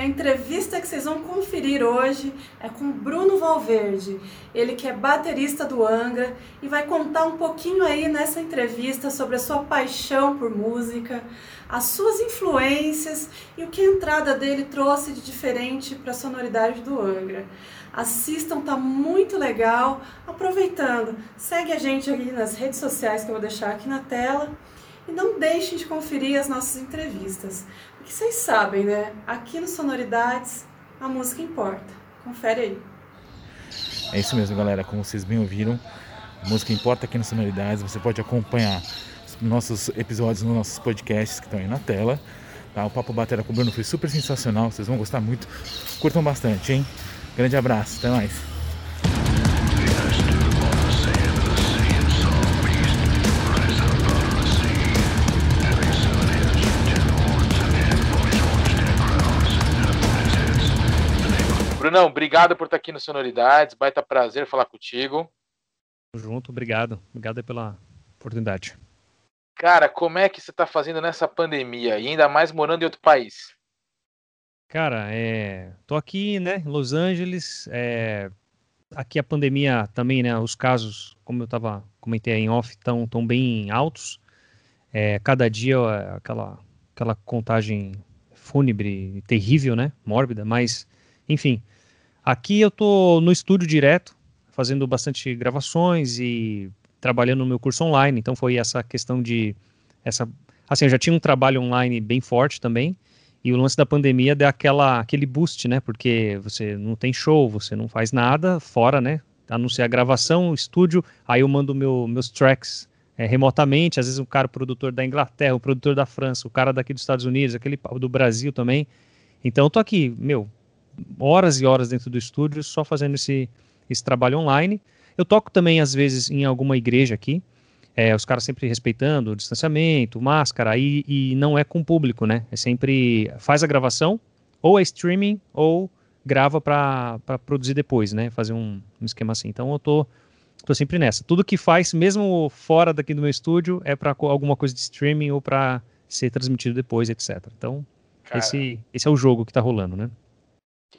a entrevista que vocês vão conferir hoje é com Bruno Valverde, ele que é baterista do Angra e vai contar um pouquinho aí nessa entrevista sobre a sua paixão por música, as suas influências e o que a entrada dele trouxe de diferente para a sonoridade do Angra. Assistam, tá muito legal. Aproveitando, segue a gente ali nas redes sociais que eu vou deixar aqui na tela. E não deixem de conferir as nossas entrevistas. Porque vocês sabem, né? Aqui no Sonoridades, a música importa. Confere aí. É isso mesmo, galera. Como vocês bem ouviram, a música importa aqui no Sonoridades. Você pode acompanhar nossos episódios nos nossos podcasts que estão aí na tela. Tá? O Papo Batera com o Bruno foi super sensacional. Vocês vão gostar muito. Curtam bastante, hein? Grande abraço. Até mais. Brunão, obrigado por estar aqui no Sonoridades. Baita prazer falar contigo. Junto, obrigado. Obrigado pela oportunidade. Cara, como é que você está fazendo nessa pandemia e ainda mais morando em outro país? Cara, é... tô aqui, né, em Los Angeles. É... Aqui a pandemia também, né, os casos, como eu tava comentei em off, estão tão bem altos. É, cada dia aquela aquela contagem fúnebre terrível, né, mórbida, mas enfim, Aqui eu tô no estúdio direto, fazendo bastante gravações e trabalhando no meu curso online. Então foi essa questão de essa assim, eu já tinha um trabalho online bem forte também. E o lance da pandemia deu aquela, aquele boost, né? Porque você não tem show, você não faz nada fora, né? Anunciar a gravação, o estúdio, aí eu mando meu, meus tracks é, remotamente. Às vezes o cara, o produtor da Inglaterra, o produtor da França, o cara daqui dos Estados Unidos, aquele do Brasil também. Então eu tô aqui, meu, horas e horas dentro do estúdio só fazendo esse, esse trabalho online. Eu toco também, às vezes, em alguma igreja aqui, é, os caras sempre respeitando o distanciamento, máscara, e, e não é com público, né? É sempre faz a gravação, ou é streaming, ou grava para produzir depois, né? Fazer um, um, esquema assim. Então eu tô, tô sempre nessa. Tudo que faz, mesmo fora daqui do meu estúdio, é para alguma coisa de streaming ou para ser transmitido depois, etc. Então, esse, esse é o jogo que tá rolando, né?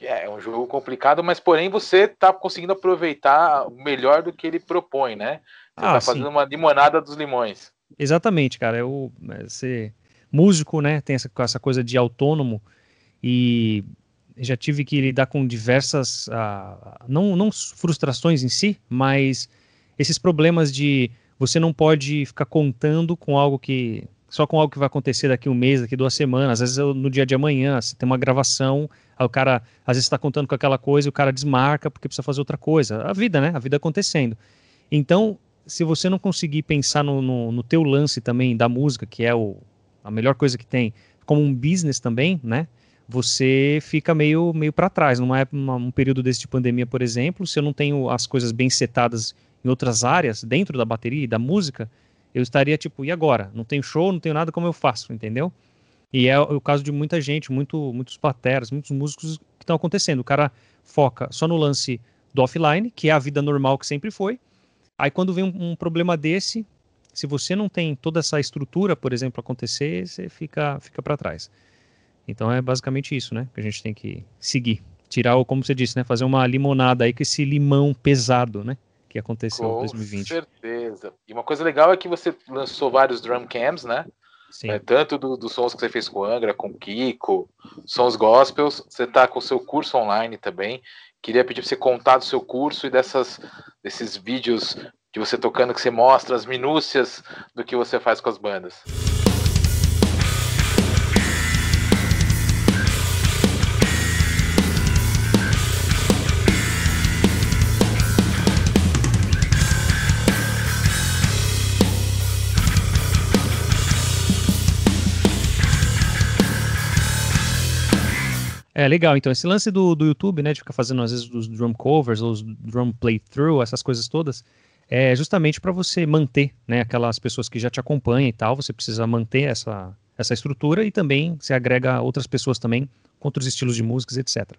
É, é um jogo complicado, mas porém você está conseguindo aproveitar melhor do que ele propõe, né? Você ah, tá fazendo sim. uma limonada dos limões. Exatamente, cara. Eu, é, ser músico, né? Tem essa, essa coisa de autônomo e já tive que lidar com diversas, uh, não, não frustrações em si, mas esses problemas de você não pode ficar contando com algo que só com algo que vai acontecer daqui um mês, daqui duas semanas, às vezes no dia de amanhã, você tem uma gravação, o cara às vezes está contando com aquela coisa e o cara desmarca porque precisa fazer outra coisa. A vida, né? A vida acontecendo. Então, se você não conseguir pensar no, no, no teu lance também da música, que é o, a melhor coisa que tem, como um business também, né? Você fica meio, meio para trás. Época, um período desse de pandemia, por exemplo, se eu não tenho as coisas bem setadas em outras áreas, dentro da bateria e da música, eu estaria tipo, e agora? Não tenho show, não tenho nada, como eu faço, entendeu? E é o caso de muita gente, muito, muitos pateras, muitos músicos que estão acontecendo. O cara foca só no lance do offline, que é a vida normal que sempre foi. Aí quando vem um, um problema desse, se você não tem toda essa estrutura, por exemplo, acontecer, você fica, fica para trás. Então é basicamente isso, né? Que a gente tem que seguir. Tirar, como você disse, né? Fazer uma limonada aí com esse limão pesado, né? Que aconteceu em 2020. Com certeza. E uma coisa legal é que você lançou vários drum cams, né? Sim. É, tanto dos do sons que você fez com Angra, com Kiko, sons gospels. Você está com o seu curso online também. Queria pedir para você contar do seu curso e dessas, desses vídeos de você tocando que você mostra as minúcias do que você faz com as bandas. É legal, então esse lance do, do YouTube, né, de ficar fazendo às vezes os drum covers ou os drum playthrough, essas coisas todas, é justamente para você manter, né, aquelas pessoas que já te acompanham e tal, você precisa manter essa, essa estrutura e também se agrega outras pessoas também com outros estilos de músicas, etc.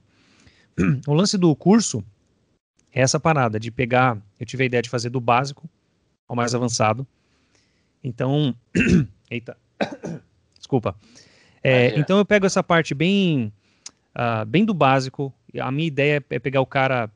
O lance do curso é essa parada de pegar, eu tive a ideia de fazer do básico ao mais avançado. Então, eita, desculpa. É, então eu pego essa parte bem, uh, bem do básico. A minha ideia é pegar o cara,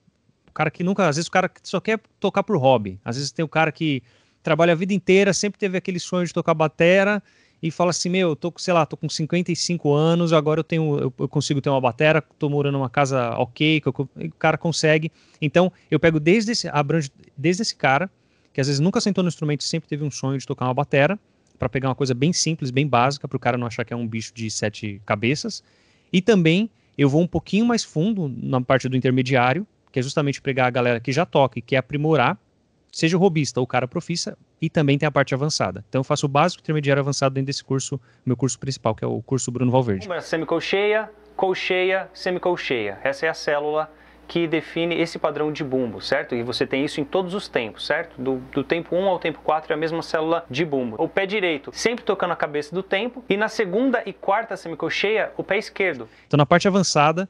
o cara que nunca, às vezes o cara só quer tocar por hobby. Às vezes tem o cara que trabalha a vida inteira, sempre teve aquele sonho de tocar batera e fala assim, meu, eu tô, sei lá, tô com 55 anos, agora eu tenho, eu, eu consigo ter uma batera, tô morando numa casa ok, que eu, o cara consegue. Então, eu pego desde esse, abranjo, desde esse cara, que às vezes nunca sentou no instrumento sempre teve um sonho de tocar uma batera, para pegar uma coisa bem simples, bem básica, para o cara não achar que é um bicho de sete cabeças. E também eu vou um pouquinho mais fundo na parte do intermediário, que é justamente pegar a galera que já toca e quer aprimorar, seja o robista ou o cara profissa, e também tem a parte avançada. Então eu faço o básico, intermediário avançado dentro desse curso, meu curso principal, que é o curso Bruno Valverde. Semicolcheia, colcheia, semicolcheia. Essa é a célula que define esse padrão de bumbo, certo? E você tem isso em todos os tempos, certo? Do, do tempo 1 ao tempo 4 é a mesma célula de bumbo. O pé direito sempre tocando a cabeça do tempo e na segunda e quarta semicolcheia o pé esquerdo. Então na parte avançada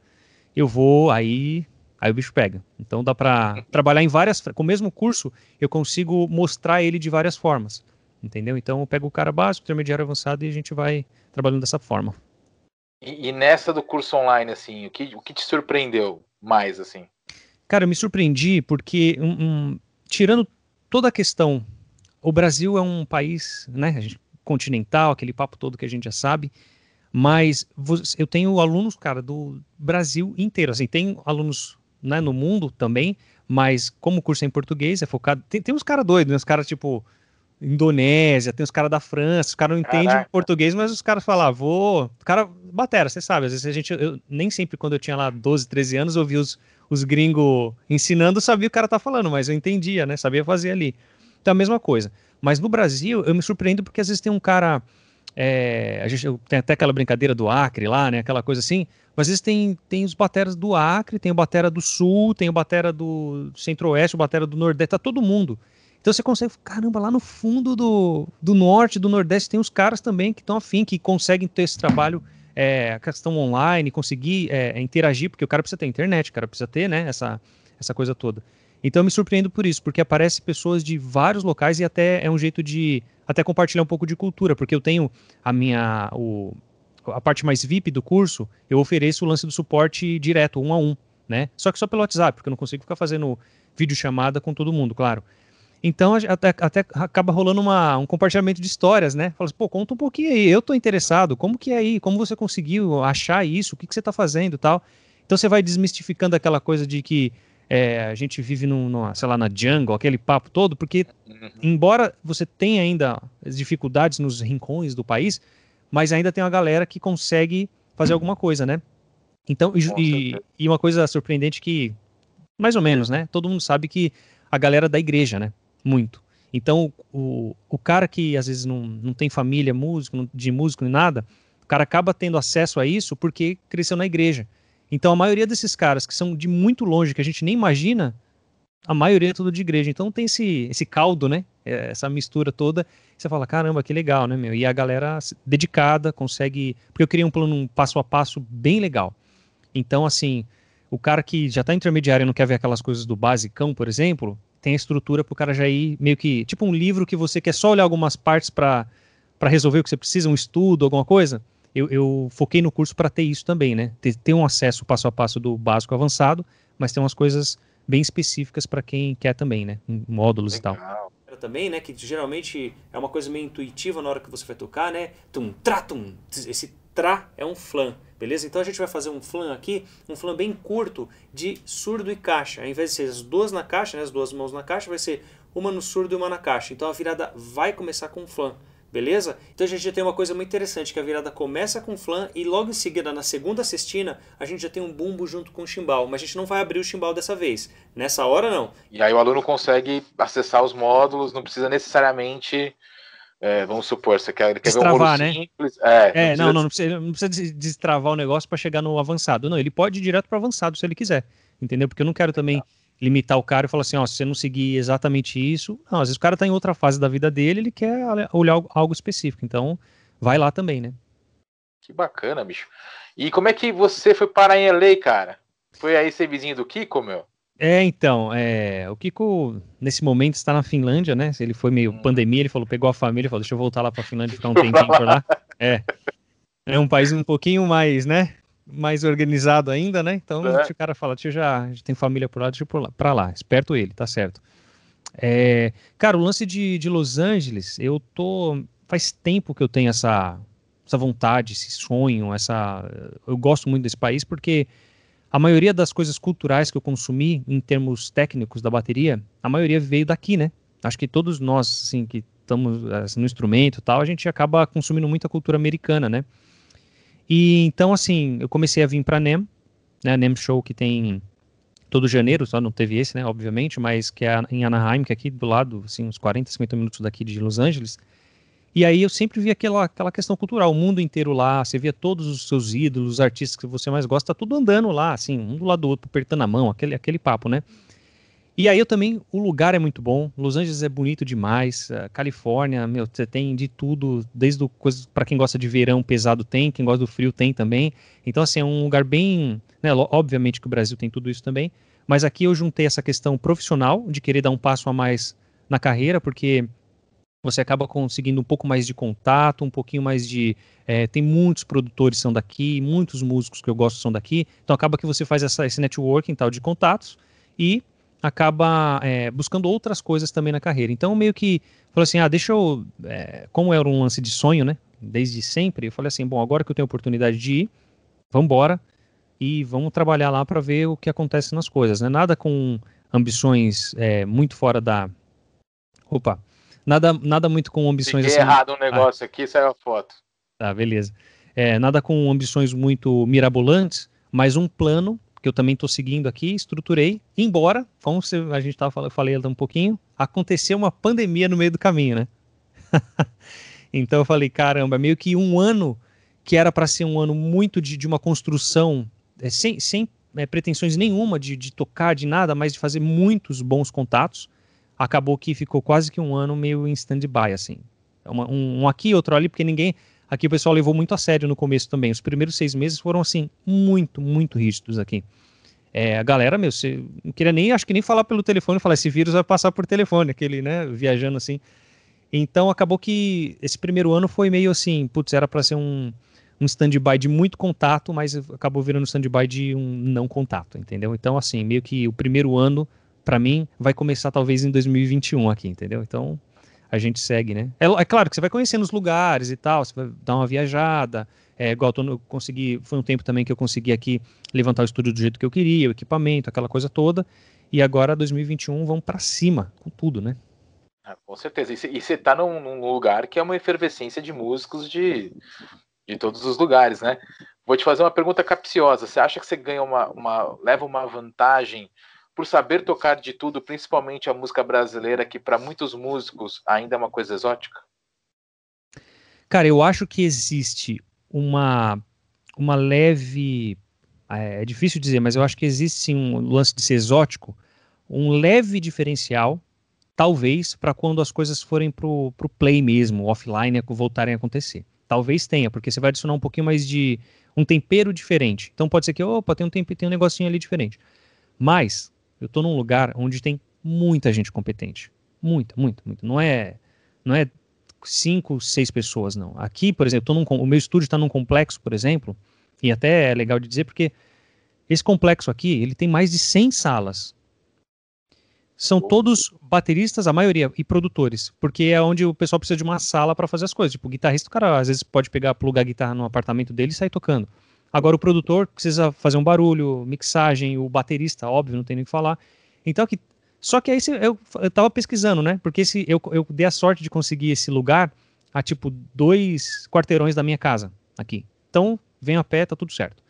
eu vou aí aí o bicho pega. Então dá para trabalhar em várias com o mesmo curso eu consigo mostrar ele de várias formas, entendeu? Então eu pego o cara básico, intermediário, avançado e a gente vai trabalhando dessa forma. E, e nessa do curso online assim, o que o que te surpreendeu? Mais, assim? Cara, eu me surpreendi porque, um, um, tirando toda a questão, o Brasil é um país, né, continental, aquele papo todo que a gente já sabe, mas eu tenho alunos, cara, do Brasil inteiro, assim, tem alunos né, no mundo também, mas como o curso é em português, é focado, tem, tem uns caras doidos, né, uns caras tipo Indonésia, tem os caras da França, os caras não entendem português, mas os caras falam, ah, vou. O cara, batera, você sabe, às vezes a gente. Eu, nem sempre quando eu tinha lá 12, 13 anos, eu vi os, os gringos ensinando, sabia o que o cara tá falando, mas eu entendia, né? Sabia fazer ali. Então a mesma coisa. Mas no Brasil, eu me surpreendo porque às vezes tem um cara. É, a gente tem até aquela brincadeira do Acre lá, né? Aquela coisa assim. Mas às vezes tem, tem os bateras do Acre, tem o batera do Sul, tem o batera do Centro-Oeste, o batera do Nordeste, tá todo mundo. Então você consegue, caramba, lá no fundo do, do norte, do nordeste, tem os caras também que estão afim, que conseguem ter esse trabalho, é, a questão online, conseguir é, interagir, porque o cara precisa ter internet, o cara precisa ter, né, essa, essa coisa toda. Então eu me surpreendo por isso, porque aparece pessoas de vários locais e até é um jeito de até compartilhar um pouco de cultura, porque eu tenho a minha o, a parte mais VIP do curso, eu ofereço o lance do suporte direto, um a um, né? Só que só pelo WhatsApp, porque eu não consigo ficar fazendo videochamada com todo mundo, claro. Então até, até acaba rolando uma, um compartilhamento de histórias, né? Fala assim, pô, conta um pouquinho aí, eu tô interessado, como que é aí? Como você conseguiu achar isso? O que, que você tá fazendo tal? Então você vai desmistificando aquela coisa de que é, a gente vive num, numa, sei lá, na jungle, aquele papo todo, porque uhum. embora você tenha ainda dificuldades nos rincões do país, mas ainda tem uma galera que consegue fazer alguma coisa, né? Então, e, e, uma coisa surpreendente que, mais ou menos, né? Todo mundo sabe que a galera da igreja, né? Muito. Então, o, o cara que às vezes não, não tem família músico, de músico nem nada, o cara acaba tendo acesso a isso porque cresceu na igreja. Então, a maioria desses caras que são de muito longe, que a gente nem imagina, a maioria é tudo de igreja. Então, tem esse, esse caldo, né? É, essa mistura toda. Você fala, caramba, que legal, né, meu? E a galera dedicada consegue. Porque eu queria um plano um passo a passo bem legal. Então, assim, o cara que já está intermediário e não quer ver aquelas coisas do basicão, por exemplo, tem a estrutura para o cara já ir meio que. Tipo um livro que você quer só olhar algumas partes para resolver o que você precisa, um estudo, alguma coisa. Eu, eu foquei no curso para ter isso também, né? Ter, ter um acesso passo a passo do básico avançado, mas tem umas coisas bem específicas para quem quer também, né? Módulos Legal. e tal também, né? Que geralmente é uma coisa meio intuitiva na hora que você vai tocar, né? Tum, tra, tum. Esse tra é um flan. Beleza? Então a gente vai fazer um flan aqui, um flan bem curto de surdo e caixa. Ao invés de ser as duas na caixa, né, as duas mãos na caixa, vai ser uma no surdo e uma na caixa. Então a virada vai começar com flan. Beleza? Então a gente já tem uma coisa muito interessante, que a virada começa com flan e logo em seguida, na segunda cestina, a gente já tem um bumbo junto com o chimbal. Mas a gente não vai abrir o chimbal dessa vez. Nessa hora, não. E aí o aluno consegue acessar os módulos, não precisa necessariamente é, vamos supor, você quer, quer ver um né? simples. É, é não, não, não, precisa, não precisa destravar o negócio para chegar no avançado. Não, ele pode ir direto para avançado se ele quiser. Entendeu? Porque eu não quero também limitar o cara e falar assim, ó, se você não seguir exatamente isso. Não, às vezes o cara tá em outra fase da vida dele, ele quer olhar algo específico. Então, vai lá também, né? Que bacana, bicho. E como é que você foi parar em LA, cara? Foi aí ser vizinho do Kiko, meu? É, então, é, o Kiko, nesse momento, está na Finlândia, né? Ele foi meio hum. pandemia, ele falou, pegou a família, falou, deixa eu voltar lá para a Finlândia ficar um tempinho por lá. É. É um país um pouquinho mais, né? Mais organizado ainda, né? Então é. o cara fala, tio já, já tem família por lá, deixa eu pra lá. Esperto ele, tá certo. É, cara, o lance de, de Los Angeles, eu tô. Faz tempo que eu tenho essa, essa vontade, esse sonho, essa. Eu gosto muito desse país porque a maioria das coisas culturais que eu consumi em termos técnicos da bateria, a maioria veio daqui, né? Acho que todos nós, assim, que estamos assim, no instrumento e tal, a gente acaba consumindo muita cultura americana, né? E então, assim, eu comecei a vir para NEM, né? NEM Show que tem todo janeiro, só não teve esse, né? Obviamente, mas que é em Anaheim, que é aqui do lado, assim, uns 40, 50 minutos daqui de Los Angeles. E aí eu sempre via aquela, aquela questão cultural, o mundo inteiro lá, você via todos os seus ídolos, os artistas que você mais gosta, tá tudo andando lá, assim, um do lado do outro, apertando a mão, aquele, aquele papo, né? E aí eu também, o lugar é muito bom, Los Angeles é bonito demais, Califórnia, meu, você tem de tudo, desde o coisa para quem gosta de verão pesado tem, quem gosta do frio tem também. Então assim, é um lugar bem, né, obviamente que o Brasil tem tudo isso também, mas aqui eu juntei essa questão profissional de querer dar um passo a mais na carreira, porque você acaba conseguindo um pouco mais de contato, um pouquinho mais de. É, tem muitos produtores são daqui, muitos músicos que eu gosto são daqui, então acaba que você faz essa, esse networking tal de contatos e acaba é, buscando outras coisas também na carreira. Então, meio que falou assim: ah, deixa eu. É, como era um lance de sonho, né? Desde sempre, eu falei assim: bom, agora que eu tenho a oportunidade de ir, vamos embora e vamos trabalhar lá para ver o que acontece nas coisas, né? Nada com ambições é, muito fora da. Opa! Nada, nada muito com ambições Fiquei assim. errado um negócio ah. aqui, saiu a foto. Tá, beleza. É, nada com ambições muito mirabolantes, mas um plano que eu também estou seguindo aqui, estruturei, embora, como a gente estava falando, falei um pouquinho, aconteceu uma pandemia no meio do caminho, né? então eu falei, caramba, meio que um ano que era para ser um ano muito de, de uma construção, é, sem, sem é, pretensões nenhuma de, de tocar, de nada, mas de fazer muitos bons contatos, acabou que ficou quase que um ano meio em stand-by, assim. Uma, um, um aqui, outro ali, porque ninguém Aqui o pessoal levou muito a sério no começo também. Os primeiros seis meses foram, assim, muito, muito rígidos aqui. É, a galera, meu, você não queria nem, acho que nem falar pelo telefone, falar, esse vírus vai passar por telefone, aquele, né, viajando assim. Então acabou que esse primeiro ano foi meio assim, putz, era para ser um, um stand-by de muito contato, mas acabou virando stand-by de um não contato, entendeu? Então, assim, meio que o primeiro ano, para mim, vai começar talvez em 2021 aqui, entendeu? Então, a gente segue, né? É, é, claro que você vai conhecendo os lugares e tal, você vai dar uma viajada. É, igual eu consegui, foi um tempo também que eu consegui aqui levantar o estúdio do jeito que eu queria, o equipamento, aquela coisa toda. E agora 2021 vamos para cima com tudo, né? Ah, com certeza. E você está num, num, lugar que é uma efervescência de músicos de, de todos os lugares, né? Vou te fazer uma pergunta capciosa. Você acha que você ganha uma, uma leva uma vantagem por saber tocar de tudo, principalmente a música brasileira, que para muitos músicos ainda é uma coisa exótica? Cara, eu acho que existe uma, uma leve. É, é difícil dizer, mas eu acho que existe sim um lance de ser exótico, um leve diferencial, talvez, para quando as coisas forem pro, pro play mesmo, offline, voltarem a acontecer. Talvez tenha, porque você vai adicionar um pouquinho mais de. um tempero diferente. Então pode ser que, opa, tem um, tempo, tem um negocinho ali diferente. Mas eu estou num lugar onde tem muita gente competente. Muita, muita, muita. Não é, não é cinco, seis pessoas, não. Aqui, por exemplo, num, o meu estúdio está num complexo, por exemplo, e até é legal de dizer porque esse complexo aqui, ele tem mais de 100 salas. São todos bateristas, a maioria, e produtores, porque é onde o pessoal precisa de uma sala para fazer as coisas. Tipo, o guitarrista, o cara às vezes pode pegar, plugar a guitarra no apartamento dele e sair tocando. Agora o produtor precisa fazer um barulho, mixagem, o baterista, óbvio, não tem nem o que falar. Então aqui, só que aí eu, eu tava pesquisando, né? Porque esse, eu, eu dei a sorte de conseguir esse lugar a tipo dois quarteirões da minha casa aqui. Então, venho a pé, tá tudo certo.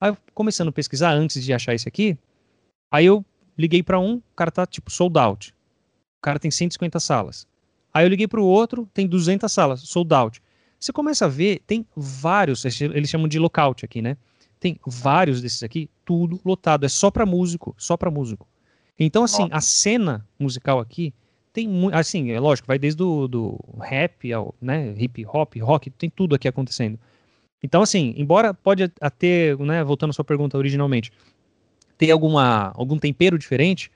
Aí começando a pesquisar antes de achar esse aqui, aí eu liguei para um, o cara tá tipo sold out. O cara tem 150 salas. Aí eu liguei para o outro, tem 200 salas, sold out. Você começa a ver, tem vários, eles chamam de lockout aqui, né? Tem vários desses aqui, tudo lotado, é só para músico, só para músico. Então, assim, a cena musical aqui tem muito, assim, é lógico, vai desde do, do rap ao, né, hip hop, rock, tem tudo aqui acontecendo. Então, assim, embora pode ter, né, voltando à sua pergunta originalmente, ter alguma, algum tempero diferente,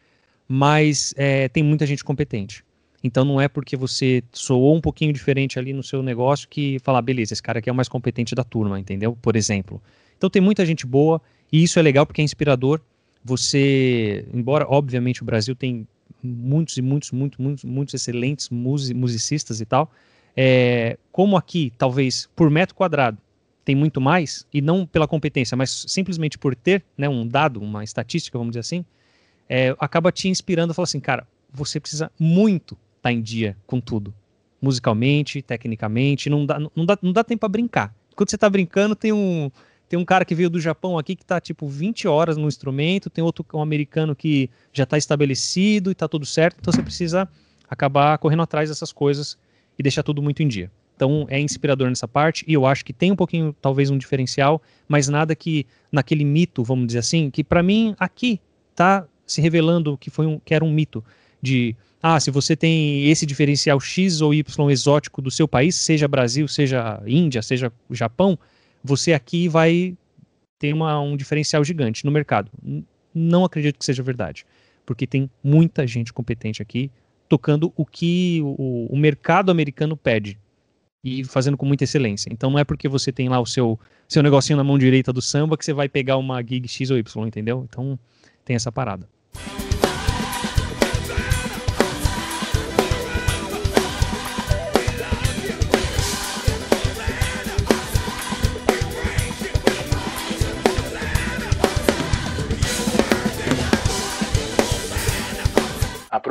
mas é, tem muita gente competente. Então não é porque você soou um pouquinho diferente ali no seu negócio que falar, beleza, esse cara aqui é o mais competente da turma, entendeu? Por exemplo. Então tem muita gente boa e isso é legal porque é inspirador. Você, embora obviamente o Brasil tem muitos e muitos, muitos, muitos, muitos excelentes musicistas e tal, é, como aqui, talvez por metro quadrado, tem muito mais, e não pela competência, mas simplesmente por ter né, um dado, uma estatística, vamos dizer assim, é, acaba te inspirando a falar assim, cara, você precisa muito tá em dia com tudo. Musicalmente, tecnicamente, não dá, não dá, não dá tempo para brincar. Quando você está brincando, tem um, tem um cara que veio do Japão aqui que está tipo 20 horas no instrumento, tem outro um americano que já está estabelecido e está tudo certo, então você precisa acabar correndo atrás dessas coisas e deixar tudo muito em dia. Então é inspirador nessa parte e eu acho que tem um pouquinho, talvez um diferencial, mas nada que naquele mito, vamos dizer assim, que para mim aqui tá se revelando que foi um que era um mito de ah, se você tem esse diferencial X ou Y exótico do seu país, seja Brasil, seja Índia, seja Japão, você aqui vai ter uma, um diferencial gigante no mercado. Não acredito que seja verdade, porque tem muita gente competente aqui tocando o que o, o mercado americano pede e fazendo com muita excelência. Então não é porque você tem lá o seu, seu negocinho na mão direita do samba que você vai pegar uma gig X ou Y, entendeu? Então tem essa parada.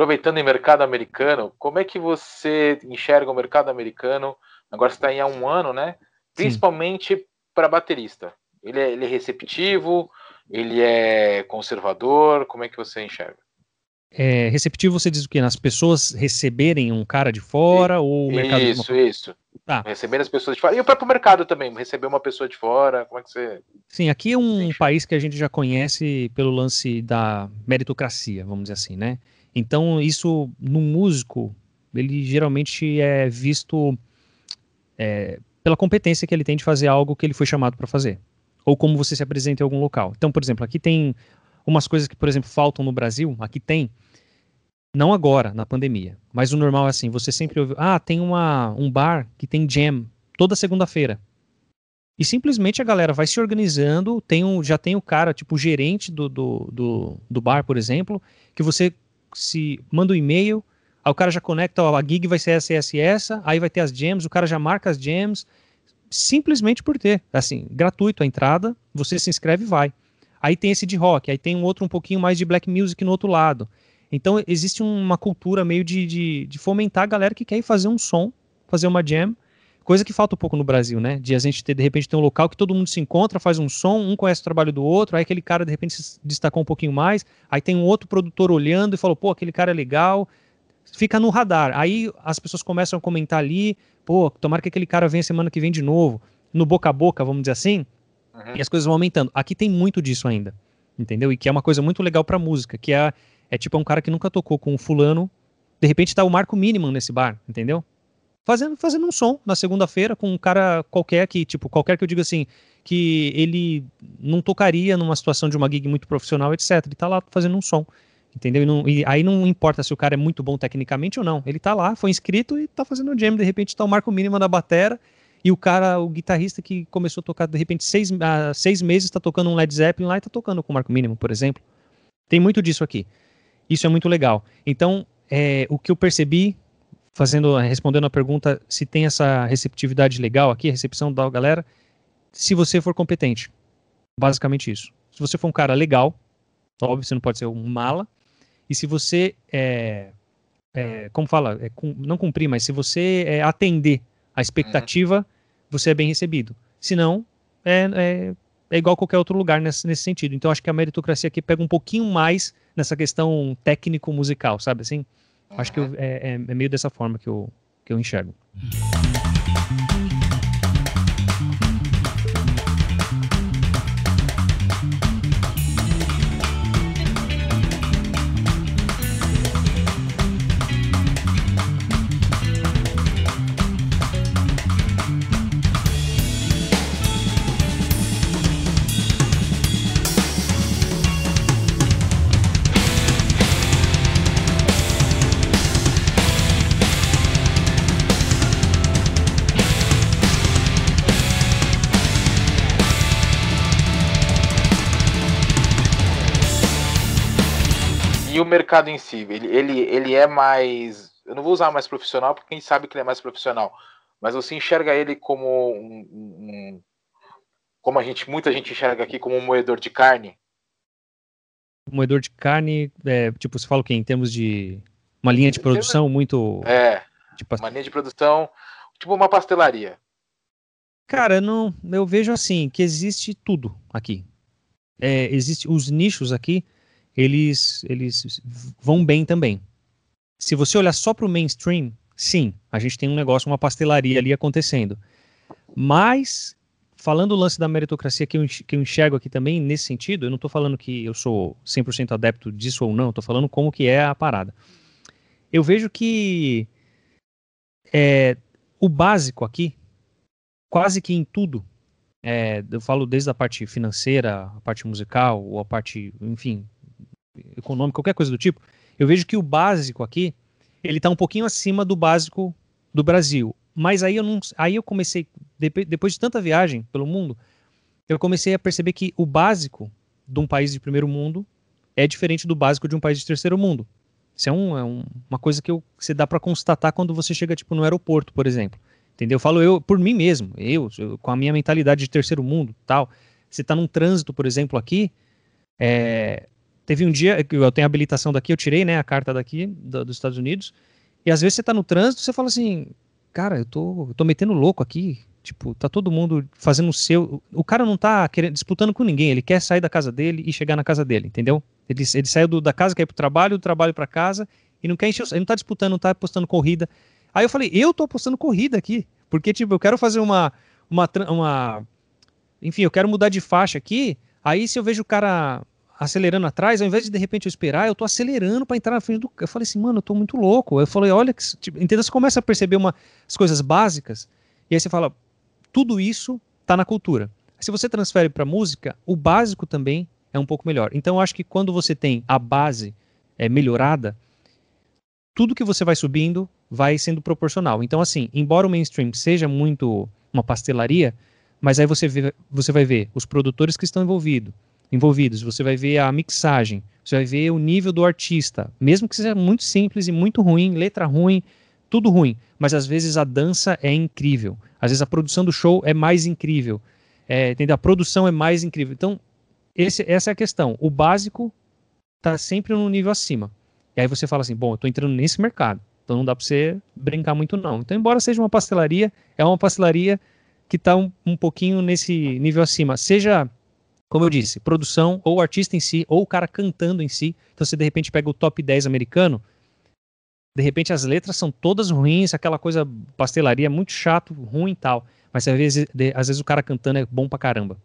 Aproveitando em mercado americano, como é que você enxerga o mercado americano Agora está aí há um ano, né? Principalmente para baterista. Ele é, ele é receptivo, ele é conservador, como é que você enxerga? É, receptivo você diz o quê? Nas pessoas receberem um cara de fora ou o mercado Isso, de... isso. Tá. Receber as pessoas de fora. E o próprio mercado também, receber uma pessoa de fora, como é que você. Sim, aqui é um país que a gente já conhece pelo lance da meritocracia, vamos dizer assim, né? Então, isso no músico, ele geralmente é visto é, pela competência que ele tem de fazer algo que ele foi chamado para fazer. Ou como você se apresenta em algum local. Então, por exemplo, aqui tem umas coisas que, por exemplo, faltam no Brasil. Aqui tem, não agora, na pandemia, mas o normal é assim: você sempre ouve, ah, tem uma, um bar que tem jam toda segunda-feira. E simplesmente a galera vai se organizando, tem um, já tem o cara, tipo o gerente do, do, do, do bar, por exemplo, que você se manda um e-mail, Aí o cara já conecta, ó, a gig vai ser essa, essa e essa, aí vai ter as gems, o cara já marca as gems, simplesmente por ter, assim, gratuito a entrada, você se inscreve e vai. Aí tem esse de rock, aí tem um outro um pouquinho mais de black music no outro lado. Então existe uma cultura meio de, de, de fomentar a galera que quer ir fazer um som, fazer uma jam, coisa que falta um pouco no Brasil, né? De a gente ter, de repente, ter um local que todo mundo se encontra, faz um som, um conhece o trabalho do outro, aí aquele cara, de repente, se destacou um pouquinho mais, aí tem um outro produtor olhando e falou, pô, aquele cara é legal, fica no radar. Aí as pessoas começam a comentar ali, pô, tomara que aquele cara venha semana que vem de novo, no boca a boca, vamos dizer assim, uhum. e as coisas vão aumentando. Aqui tem muito disso ainda, entendeu? E que é uma coisa muito legal pra música, que é, é tipo um cara que nunca tocou com um fulano, de repente tá o Marco Mínimo nesse bar, entendeu? Fazendo, fazendo um som na segunda-feira com um cara qualquer que, tipo, qualquer que eu diga assim, que ele não tocaria numa situação de uma gig muito profissional, etc. Ele tá lá fazendo um som. Entendeu? E, não, e, aí não importa se o cara é muito bom tecnicamente ou não. Ele tá lá, foi inscrito e tá fazendo o jam. De repente tá o marco mínimo da batera. E o cara, o guitarrista que começou a tocar, de repente, seis, há seis meses, está tocando um Led Zeppelin lá e tá tocando com o marco mínimo, por exemplo. Tem muito disso aqui. Isso é muito legal. Então, é, o que eu percebi, fazendo, respondendo a pergunta se tem essa receptividade legal aqui, a recepção da galera, se você for competente. Basicamente isso. Se você for um cara legal, óbvio, você não pode ser um mala, e se você, é, é, como fala, é, não cumprir, mas se você é, atender a expectativa, uhum. você é bem recebido. Se não, é, é, é, igual qualquer outro lugar nesse, nesse sentido. Então, acho que a meritocracia aqui pega um pouquinho mais nessa questão técnico-musical, sabe assim? Acho que eu, é, é, meio dessa forma que eu, que eu enxergo. Mercado em si, ele, ele, ele é mais. Eu não vou usar mais profissional, porque quem sabe que ele é mais profissional. Mas você enxerga ele como um, um como a gente, muita gente enxerga aqui como um moedor de carne? Moedor de carne, é, tipo, você fala o quê? Em termos de uma linha de produção muito. É. Tipo, uma linha de produção, tipo uma pastelaria. Cara, não, eu vejo assim que existe tudo aqui. É, existe os nichos aqui, eles eles vão bem também. Se você olhar só para o mainstream, sim, a gente tem um negócio, uma pastelaria ali acontecendo. Mas falando o lance da meritocracia que eu, que eu enxergo aqui também nesse sentido, eu não estou falando que eu sou 100% adepto disso ou não, estou falando como que é a parada. Eu vejo que é, o básico aqui, quase que em tudo, é, eu falo desde a parte financeira, a parte musical, ou a parte, enfim, econômica, qualquer coisa do tipo, eu vejo que o básico aqui, ele está um pouquinho acima do básico do Brasil. Mas aí eu não, aí eu comecei depois de tanta viagem pelo mundo, eu comecei a perceber que o básico de um país de primeiro mundo é diferente do básico de um país de terceiro mundo. Isso é, um, é um, uma coisa que, que você dá para constatar quando você chega tipo no aeroporto, por exemplo. Entendeu? Eu falo eu por mim mesmo, eu, eu com a minha mentalidade de terceiro mundo, tal. Você está num trânsito, por exemplo, aqui, é, teve um dia que eu tenho habilitação daqui, eu tirei, né, a carta daqui do, dos Estados Unidos, e às vezes você está no trânsito, você fala assim, cara, eu tô, eu tô metendo louco aqui, Tipo, tá todo mundo fazendo o seu. O cara não tá querendo, disputando com ninguém, ele quer sair da casa dele e chegar na casa dele, entendeu? Ele, ele saiu do, da casa, quer ir pro trabalho, do trabalho para casa, e não quer encher, ele não tá disputando, não tá apostando corrida. Aí eu falei, eu tô apostando corrida aqui, porque, tipo, eu quero fazer uma. uma, uma enfim, eu quero mudar de faixa aqui, aí se eu vejo o cara acelerando atrás, ao invés de de repente eu esperar, eu tô acelerando para entrar na frente do. Eu falei assim, mano, eu tô muito louco. Eu falei, olha, que, tipo, entendeu? Você começa a perceber uma, as coisas básicas, e aí você fala, tudo isso está na cultura. Se você transfere para música, o básico também é um pouco melhor. Então, eu acho que quando você tem a base é, melhorada, tudo que você vai subindo vai sendo proporcional. Então, assim, embora o mainstream seja muito uma pastelaria, mas aí você, vê, você vai ver os produtores que estão envolvido, envolvidos, você vai ver a mixagem, você vai ver o nível do artista, mesmo que seja muito simples e muito ruim, letra ruim, tudo ruim, mas às vezes a dança é incrível. Às vezes a produção do show é mais incrível. É, entendeu? A produção é mais incrível. Então, esse, essa é a questão. O básico está sempre no nível acima. E aí você fala assim, bom, eu estou entrando nesse mercado. Então não dá para você brincar muito não. Então, embora seja uma pastelaria, é uma pastelaria que está um, um pouquinho nesse nível acima. Seja, como eu disse, produção, ou o artista em si, ou o cara cantando em si. Então você de repente pega o top 10 americano, de repente as letras são todas ruins, aquela coisa pastelaria muito chato, ruim e tal. Mas às vezes, de, às vezes o cara cantando é bom pra caramba.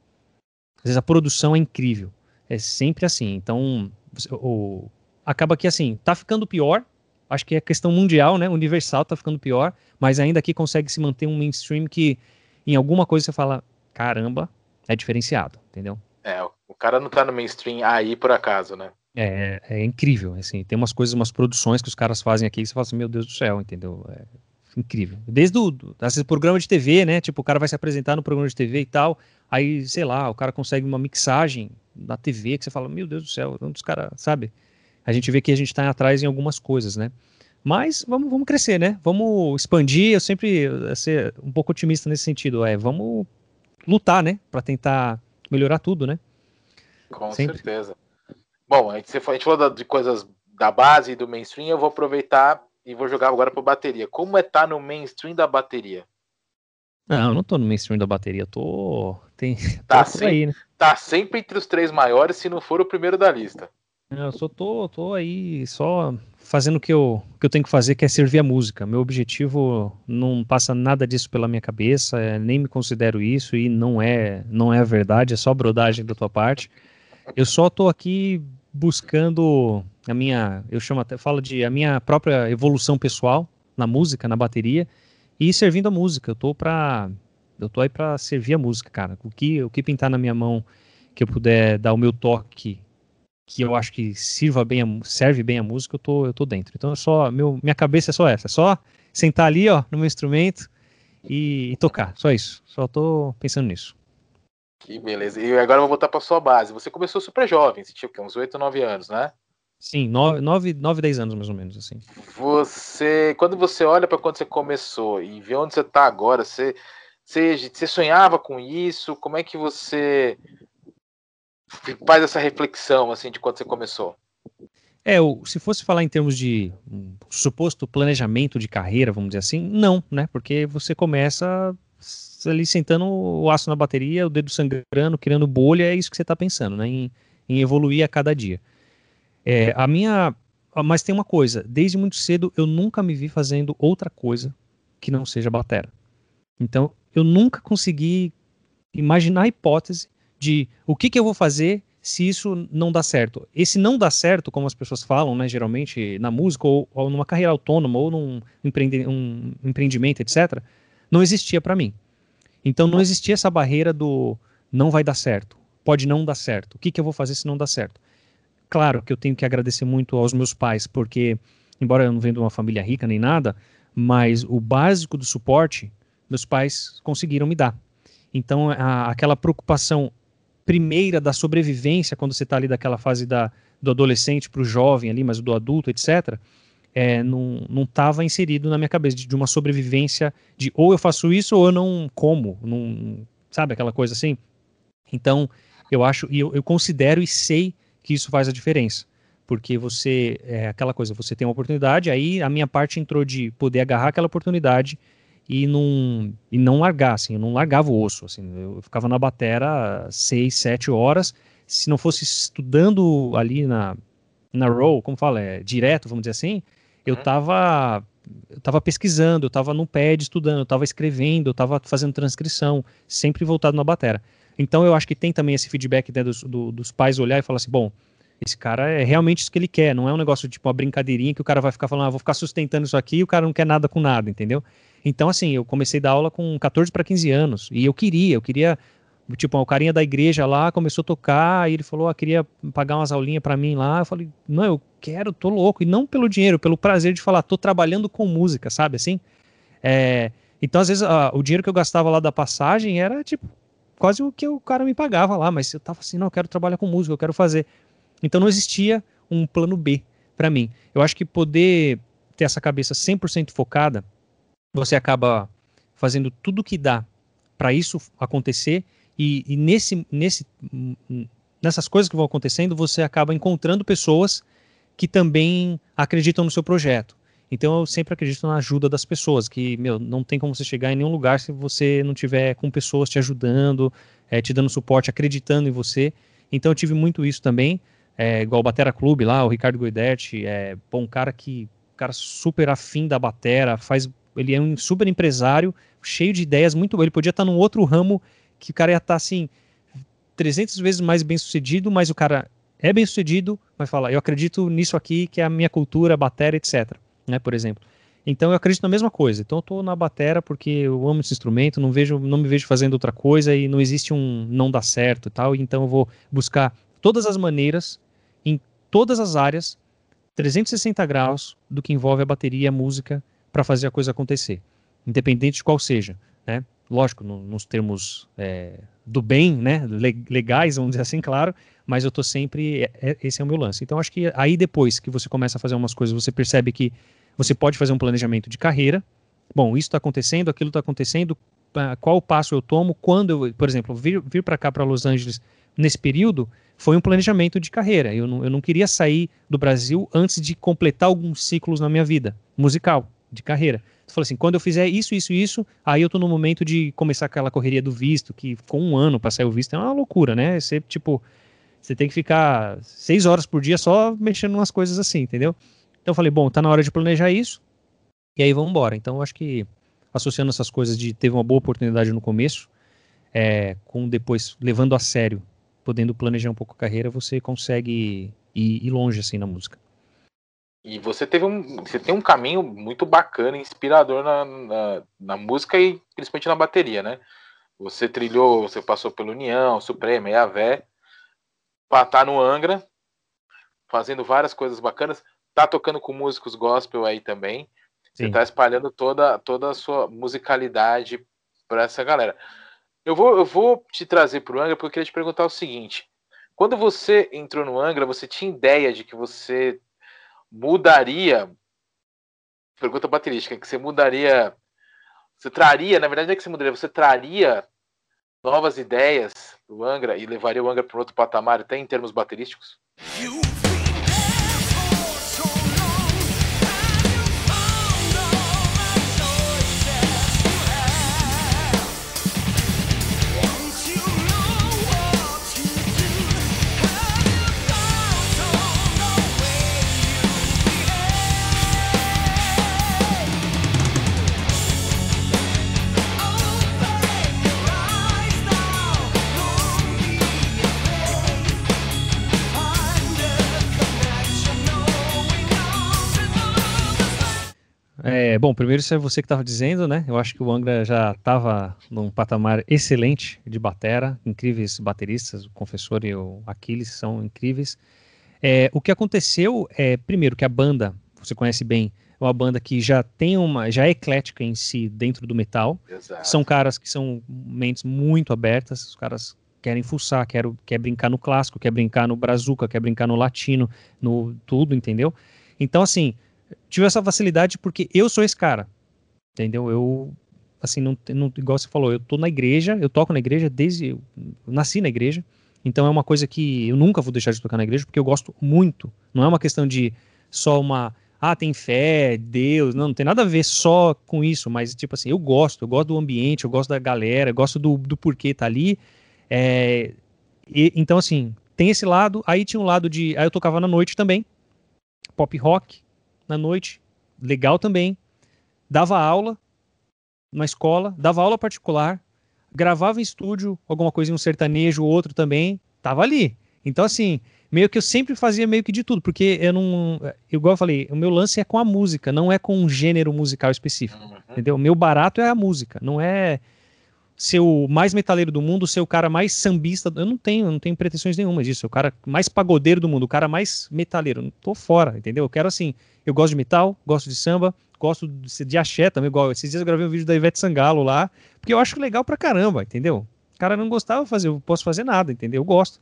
Às vezes a produção é incrível. É sempre assim. Então, o, acaba que assim, tá ficando pior. Acho que é questão mundial, né? Universal tá ficando pior, mas ainda aqui consegue se manter um mainstream que em alguma coisa você fala, caramba, é diferenciado, entendeu? É, o cara não tá no mainstream aí por acaso, né? É, é incrível, assim, tem umas coisas, umas produções que os caras fazem aqui que você fala assim, meu Deus do céu, entendeu? É incrível. Desde o, vezes, programa de TV, né? Tipo, o cara vai se apresentar no programa de TV e tal, aí, sei lá, o cara consegue uma mixagem na TV que você fala, meu Deus do céu, um dos caras, sabe? A gente vê que a gente está atrás em algumas coisas, né? Mas vamos, vamos crescer, né? Vamos expandir. Eu sempre ser um pouco otimista nesse sentido. É, vamos lutar, né? Para tentar melhorar tudo, né? Com sempre. certeza. Bom, a gente, a gente falou de coisas da base e do mainstream, eu vou aproveitar e vou jogar agora para bateria. Como é estar tá no mainstream da bateria? Não, eu não tô no mainstream da bateria, tô. Tem... Tá, tô sempre, aí, né? tá sempre entre os três maiores, se não for o primeiro da lista. Eu só tô, tô aí só fazendo o que eu, que eu tenho que fazer, que é servir a música. Meu objetivo não passa nada disso pela minha cabeça, é, nem me considero isso e não é, não é verdade, é só brodagem da tua parte. Eu só tô aqui buscando a minha, eu chamo até, falo de a minha própria evolução pessoal na música, na bateria e servindo a música. Eu tô para eu tô aí para servir a música, cara. O que o que pintar na minha mão que eu puder dar o meu toque que eu acho que sirva bem a, serve bem a música, eu tô eu tô dentro. Então é só meu minha cabeça é só essa, é só sentar ali, ó, no meu instrumento e, e tocar, só isso. Só tô pensando nisso. Que beleza. E agora eu vou voltar para sua base. Você começou super jovem, você tinha uns 8, 9 anos, né? Sim, 9, 9, 9, 10 anos mais ou menos, assim. Você, quando você olha para quando você começou e vê onde você está agora, você, você, você sonhava com isso? Como é que você faz essa reflexão, assim, de quando você começou? É, se fosse falar em termos de suposto planejamento de carreira, vamos dizer assim, não, né? Porque você começa ali sentando o aço na bateria, o dedo sangrando, criando bolha, é isso que você está pensando, né? Em, em, evoluir a cada dia. É, a minha. Mas tem uma coisa, desde muito cedo eu nunca me vi fazendo outra coisa que não seja batera. Então, eu nunca consegui imaginar a hipótese de o que, que eu vou fazer se isso não dá certo. Esse não dá certo, como as pessoas falam, né, geralmente na música ou, ou numa carreira autônoma ou num empreende, um empreendimento, etc., não existia para mim. Então não existia essa barreira do não vai dar certo, pode não dar certo. O que, que eu vou fazer se não dá certo? Claro que eu tenho que agradecer muito aos meus pais, porque, embora eu não venha de uma família rica nem nada, mas o básico do suporte, meus pais conseguiram me dar. Então, a, aquela preocupação primeira da sobrevivência, quando você está ali daquela fase da, do adolescente para o jovem ali, mas do adulto, etc., é, não estava inserido na minha cabeça de, de, uma sobrevivência de ou eu faço isso ou eu não como, não, sabe aquela coisa assim? Então, eu acho, e eu, eu considero e sei que isso faz a diferença porque você é aquela coisa, você tem uma oportunidade, aí a minha parte entrou de poder agarrar aquela oportunidade e não, e não largar, assim, eu não largava o osso, assim, eu ficava na batera seis, sete horas, se não fosse estudando ali na, na row, como fala, é, direto, vamos dizer assim, eu uhum. tava, eu tava pesquisando, eu tava no pad estudando, eu tava escrevendo, eu tava fazendo transcrição, sempre voltado na batera. Então eu acho que tem também esse feedback né, dos, do, dos pais olhar e falar assim, bom, esse cara é realmente isso que ele quer, não é um negócio tipo uma brincadeirinha que o cara vai ficar falando, ah, vou ficar sustentando isso aqui e o cara não quer nada com nada, entendeu? Então, assim, eu comecei a dar aula com 14 para 15 anos. E eu queria, eu queria. Tipo, o carinha da igreja lá começou a tocar e ele falou, ah, queria pagar umas aulinhas para mim lá. Eu falei, não, eu quero, tô louco. E não pelo dinheiro, pelo prazer de falar, tô trabalhando com música, sabe assim? É, então, às vezes, a, o dinheiro que eu gastava lá da passagem era, tipo, quase o que o cara me pagava lá. Mas eu tava assim, não, eu quero trabalhar com música, eu quero fazer. Então, não existia um plano B para mim. Eu acho que poder ter essa cabeça 100% focada você acaba fazendo tudo que dá para isso acontecer e, e, nesse, nesse, nessas coisas que vão acontecendo você acaba encontrando pessoas que também acreditam no seu projeto. Então eu sempre acredito na ajuda das pessoas, que meu, não tem como você chegar em nenhum lugar se você não tiver com pessoas te ajudando, é, te dando suporte, acreditando em você. Então eu tive muito isso também, é, igual o Batera Clube lá, o Ricardo Goidetti, é bom, um cara que cara super afim da batera, faz ele é um super empresário, cheio de ideias, muito bom. Ele podia estar num outro ramo que o cara ia estar assim 300 vezes mais bem sucedido, mas o cara é bem sucedido, mas fala, eu acredito nisso aqui, que é a minha cultura, a bateria, etc. Né, por exemplo. Então eu acredito na mesma coisa. Então eu estou na batera porque eu amo esse instrumento, não vejo, não me vejo fazendo outra coisa e não existe um não dá certo e tal. Então eu vou buscar todas as maneiras em todas as áreas 360 graus do que envolve a bateria, a música para fazer a coisa acontecer, independente de qual seja, né? Lógico, no, nos termos é, do bem, né? Legais, vamos dizer assim, claro, mas eu tô sempre. É, é, esse é o meu lance. Então, acho que aí depois que você começa a fazer umas coisas, você percebe que você pode fazer um planejamento de carreira. Bom, isso está acontecendo, aquilo está acontecendo, qual passo eu tomo, quando eu, por exemplo, vir, vir para cá, para Los Angeles, nesse período, foi um planejamento de carreira. Eu não, eu não queria sair do Brasil antes de completar alguns ciclos na minha vida musical de carreira. Tu falou assim, quando eu fizer isso, isso, isso, aí eu tô no momento de começar aquela correria do visto, que ficou um ano para sair o visto, é uma loucura, né? Você, tipo, você tem que ficar seis horas por dia só mexendo umas coisas assim, entendeu? Então eu falei, bom, tá na hora de planejar isso, e aí vamos embora. Então eu acho que associando essas coisas de teve uma boa oportunidade no começo, é, com depois levando a sério, podendo planejar um pouco a carreira, você consegue ir, ir longe assim na música. E você teve um, você tem um caminho muito bacana, inspirador na, na, na, música e principalmente na bateria, né? Você trilhou, você passou pelo União, Suprema, Yavé, tá no Angra, fazendo várias coisas bacanas, tá tocando com músicos gospel aí também. Sim. Você tá espalhando toda, toda a sua musicalidade para essa galera. Eu vou, eu vou te trazer pro Angra porque eu queria te perguntar o seguinte: Quando você entrou no Angra, você tinha ideia de que você mudaria. Pergunta baterística, que você mudaria. Você traria, na verdade, não é que você mudaria, você traria novas ideias do Angra e levaria o Angra para outro patamar, até em termos baterísticos? É, bom, primeiro isso é você que estava dizendo, né? Eu acho que o Angra já estava num patamar excelente de batera, incríveis bateristas, o Confessor e o Aquiles são incríveis. É, o que aconteceu é, primeiro, que a banda, você conhece bem, é uma banda que já tem uma, já é eclética em si dentro do metal. Exato. São caras que são mentes muito abertas, os caras querem fuçar, quer, quer brincar no clássico, quer brincar no brazuca, quer brincar no latino, no tudo, entendeu? Então, assim, tive essa facilidade porque eu sou esse cara. Entendeu? Eu, assim, não, não, igual você falou, eu tô na igreja, eu toco na igreja desde. Eu nasci na igreja. Então é uma coisa que eu nunca vou deixar de tocar na igreja porque eu gosto muito. Não é uma questão de só uma. Ah, tem fé, Deus. Não, não tem nada a ver só com isso, mas tipo assim, eu gosto, eu gosto do ambiente, eu gosto da galera, eu gosto do, do porquê tá ali. É, e, então, assim, tem esse lado. Aí tinha um lado de. Aí eu tocava na noite também, pop rock, na noite, legal também. Dava aula na escola, dava aula particular, gravava em estúdio, alguma coisa em um sertanejo, outro também, tava ali. Então, assim, meio que eu sempre fazia meio que de tudo, porque eu não. Igual eu falei, o meu lance é com a música, não é com um gênero musical específico. Uhum. Entendeu? O meu barato é a música, não é ser o mais metaleiro do mundo, ser o cara mais sambista. Eu não tenho, não tenho pretensões nenhuma disso. O cara mais pagodeiro do mundo, o cara mais metaleiro. Não tô fora, entendeu? Eu quero assim. Eu gosto de metal, gosto de samba, gosto de, de axé também, igual. Esses dias eu gravei um vídeo da Ivete Sangalo lá, porque eu acho legal pra caramba, entendeu? O cara não gostava de fazer, eu posso fazer nada, entendeu? Eu gosto.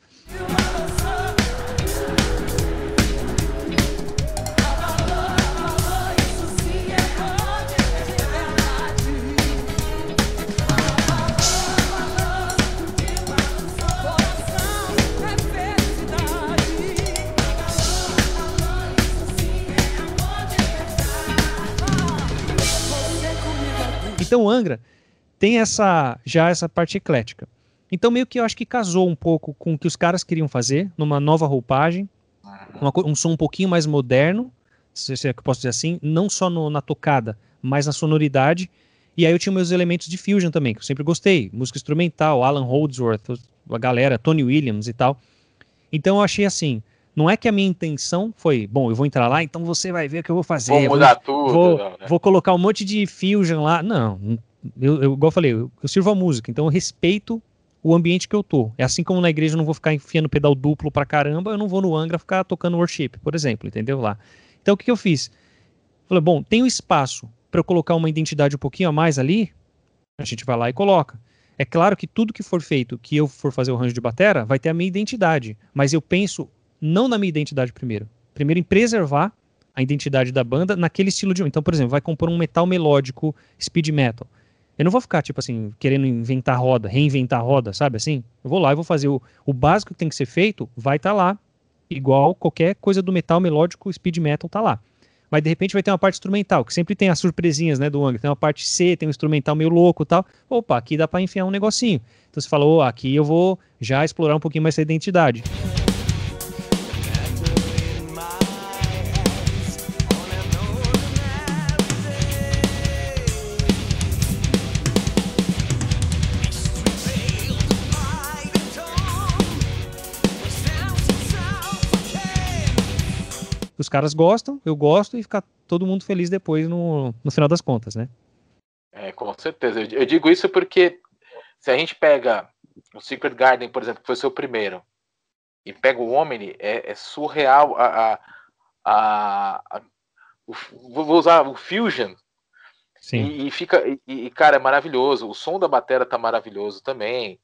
Então o Angra tem essa já essa parte eclética. Então meio que eu acho que casou um pouco com o que os caras queriam fazer, numa nova roupagem, uma, um som um pouquinho mais moderno, se, se é que eu posso dizer assim, não só no, na tocada, mas na sonoridade. E aí eu tinha meus elementos de fusion também, que eu sempre gostei, música instrumental, Alan Holdsworth, a galera, Tony Williams e tal. Então eu achei assim, não é que a minha intenção foi, bom, eu vou entrar lá, então você vai ver o que eu vou fazer. Vou mudar vou, tudo. Vou, não, né? vou, colocar um monte de fusion lá. Não, eu, eu igual eu falei, eu, eu, sirvo a música, então eu respeito o ambiente que eu tô. É assim como na igreja eu não vou ficar enfiando pedal duplo pra caramba, eu não vou no Angra ficar tocando worship, por exemplo, entendeu? Lá. Então o que, que eu fiz? Falei, bom, tem um espaço para eu colocar uma identidade um pouquinho a mais ali, a gente vai lá e coloca. É claro que tudo que for feito, que eu for fazer o range de batera, vai ter a minha identidade, mas eu penso não na minha identidade primeiro. Primeiro em preservar a identidade da banda naquele estilo de. Então, por exemplo, vai compor um metal melódico, speed metal. Eu não vou ficar, tipo assim, querendo inventar roda, reinventar roda, sabe assim? Eu vou lá e vou fazer o, o básico que tem que ser feito, vai estar tá lá. Igual qualquer coisa do metal melódico, speed metal tá lá. Mas de repente vai ter uma parte instrumental, que sempre tem as surpresinhas, né, do Angra. Tem uma parte C, tem um instrumental meio louco tal. Opa, aqui dá para enfiar um negocinho. Então você falou, oh, aqui eu vou já explorar um pouquinho mais essa identidade. Caras gostam, eu gosto e ficar todo mundo feliz depois no, no final das contas, né? É, com certeza. Eu, digo isso porque se a gente pega o Secret Garden, por exemplo, que foi o seu primeiro, e pega o Omni, é, é surreal a, a, a, a o, vou usar o Fusion. Sim. E, e fica, e, e, cara, é maravilhoso. O som da bateria tá maravilhoso também.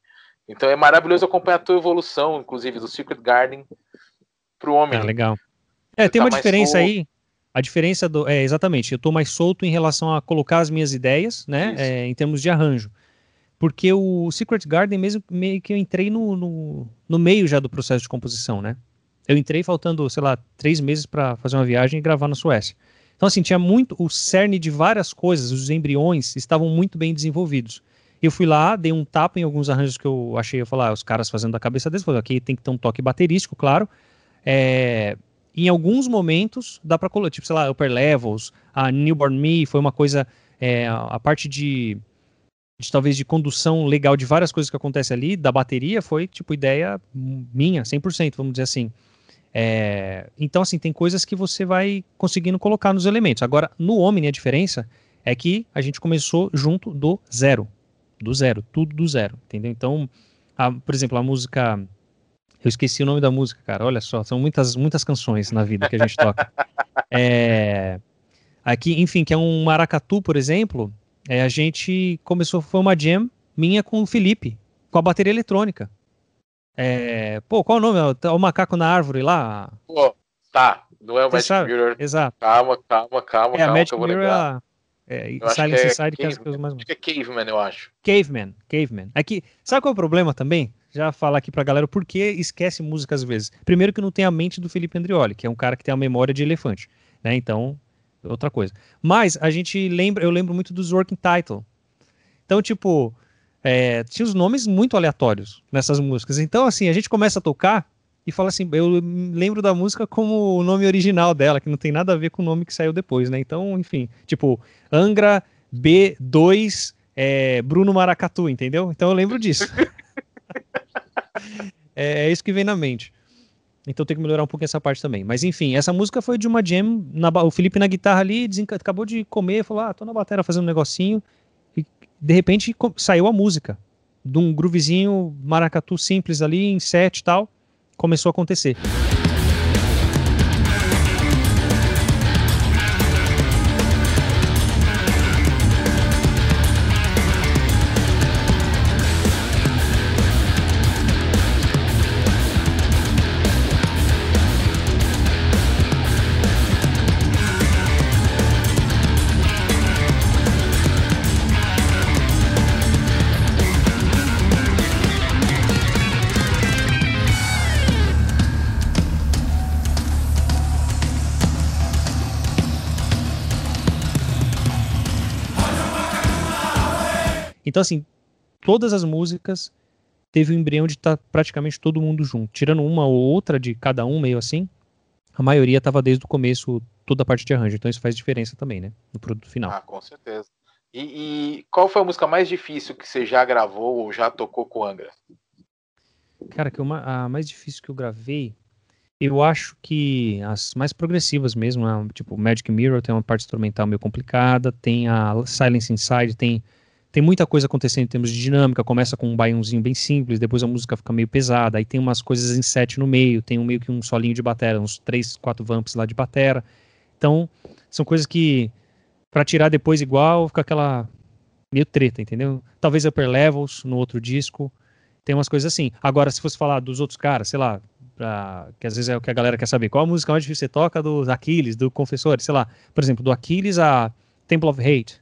Então é maravilhoso acompanhar a tua evolução, inclusive do Secret Garden pro homem. Ah, legal. É, tem tá uma diferença solto. aí. A diferença do. É, exatamente, eu estou mais solto em relação a colocar as minhas ideias, né? É, em termos de arranjo. Porque o Secret Garden, mesmo meio que eu entrei no, no, no meio já do processo de composição, né? Eu entrei faltando, sei lá, três meses para fazer uma viagem e gravar na Suécia. Então, assim, tinha muito. O cerne de várias coisas, os embriões estavam muito bem desenvolvidos. Eu fui lá, dei um tapa em alguns arranjos que eu achei, eu falar, ah, os caras fazendo da cabeça deles, falei, aqui tem que ter um toque baterístico, claro. É, em alguns momentos dá para colocar, tipo, sei lá, Upper Levels, a Newborn Me foi uma coisa, é, a parte de, de, talvez de condução legal de várias coisas que acontecem ali, da bateria, foi tipo ideia minha, 100%, vamos dizer assim. É, então, assim, tem coisas que você vai conseguindo colocar nos elementos. Agora, no Omni, a diferença é que a gente começou junto do zero. Do zero, tudo do zero, entendeu? Então, a, por exemplo, a música eu esqueci o nome da música, cara. Olha só, são muitas, muitas canções na vida que a gente toca. É, aqui, enfim, que é um maracatu, por exemplo. É, a gente começou, foi uma jam minha com o Felipe, com a bateria eletrônica. É, pô, qual o nome? O macaco na árvore lá? Pô, tá. Não é o Magic sabe? Mirror. Exato. Calma, calma, calma. É, calma, Magic Mirror é, é, Silence é Inside, que é as coisas mais. Acho que é Caveman, eu acho. Caveman, Caveman. Aqui, sabe qual é o problema também? Já falar aqui pra galera por que esquece música às vezes. Primeiro que não tem a mente do Felipe Andrioli, que é um cara que tem a memória de elefante, né? Então, outra coisa. Mas a gente lembra, eu lembro muito dos working title. Então, tipo, é, tinha os nomes muito aleatórios nessas músicas. Então, assim, a gente começa a tocar e fala assim, eu lembro da música como o nome original dela, que não tem nada a ver com o nome que saiu depois, né? Então, enfim, tipo, Angra B2 é, Bruno Maracatu, entendeu? Então eu lembro disso. é, é, isso que vem na mente. Então tem que melhorar um pouco essa parte também. Mas enfim, essa música foi de uma jam, na, o Felipe na guitarra ali, acabou de comer, falou, ah, tô na bateria fazendo um negocinho, e de repente saiu a música, de um groovezinho maracatu simples ali, em set e tal, começou a acontecer. Então, assim, todas as músicas teve o embrião de estar tá praticamente todo mundo junto. Tirando uma ou outra de cada um, meio assim, a maioria estava desde o começo, toda a parte de arranjo. Então isso faz diferença também, né? No produto final. Ah, com certeza. E, e qual foi a música mais difícil que você já gravou ou já tocou com Angra? Cara, que uma, a mais difícil que eu gravei, eu acho que as mais progressivas mesmo, né? tipo Magic Mirror tem uma parte instrumental meio complicada, tem a Silence Inside, tem tem muita coisa acontecendo em termos de dinâmica, começa com um baiãozinho bem simples, depois a música fica meio pesada, aí tem umas coisas em set no meio, tem um meio que um solinho de batera, uns três, quatro vamps lá de batera. Então, são coisas que para tirar depois igual, fica aquela meio treta, entendeu? Talvez Upper Levels no outro disco, tem umas coisas assim. Agora, se fosse falar dos outros caras, sei lá, pra, que às vezes é o que a galera quer saber, qual a música mais difícil você toca dos Aquiles, do Confessor, sei lá, por exemplo, do Aquiles a Temple of Hate,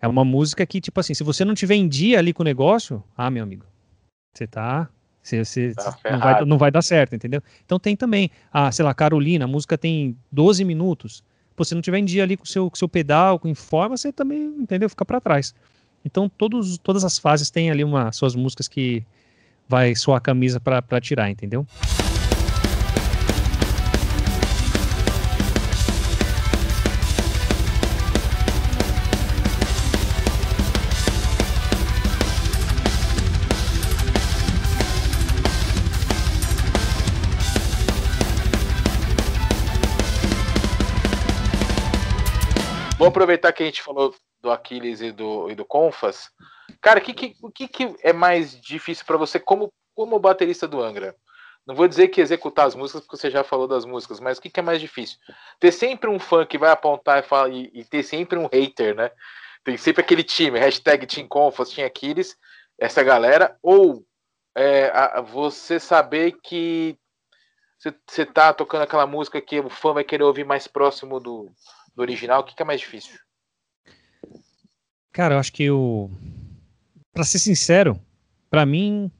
é uma música que, tipo assim, se você não tiver em dia ali com o negócio, ah, meu amigo, você tá. Você, você tá não, vai, não vai dar certo, entendeu? Então tem também, ah, sei lá, Carolina, a música tem 12 minutos. Pô, se não tiver em dia ali com o seu, com seu pedal, com informa, você também, entendeu? Fica para trás. Então todos, todas as fases têm ali uma, suas músicas que vai suar a camisa para tirar, entendeu? Vamos aproveitar que a gente falou do Aquiles e do, e do Confas. Cara, o que, que, que, é mais difícil para você como, como baterista do Angra? Não vou dizer que executar as músicas, porque você já falou das músicas, mas o que, que é mais difícil? Ter sempre um fã que vai apontar e, fala, e, e ter sempre um hater, né? Tem sempre aquele time, hashtag Team Confas, Team Aquiles, essa galera, ou é, a, você saber que você tá tocando aquela música que o fã vai querer ouvir mais próximo do, do original, o que, que é mais difícil? Cara, eu acho que eu. Pra ser sincero, pra mim,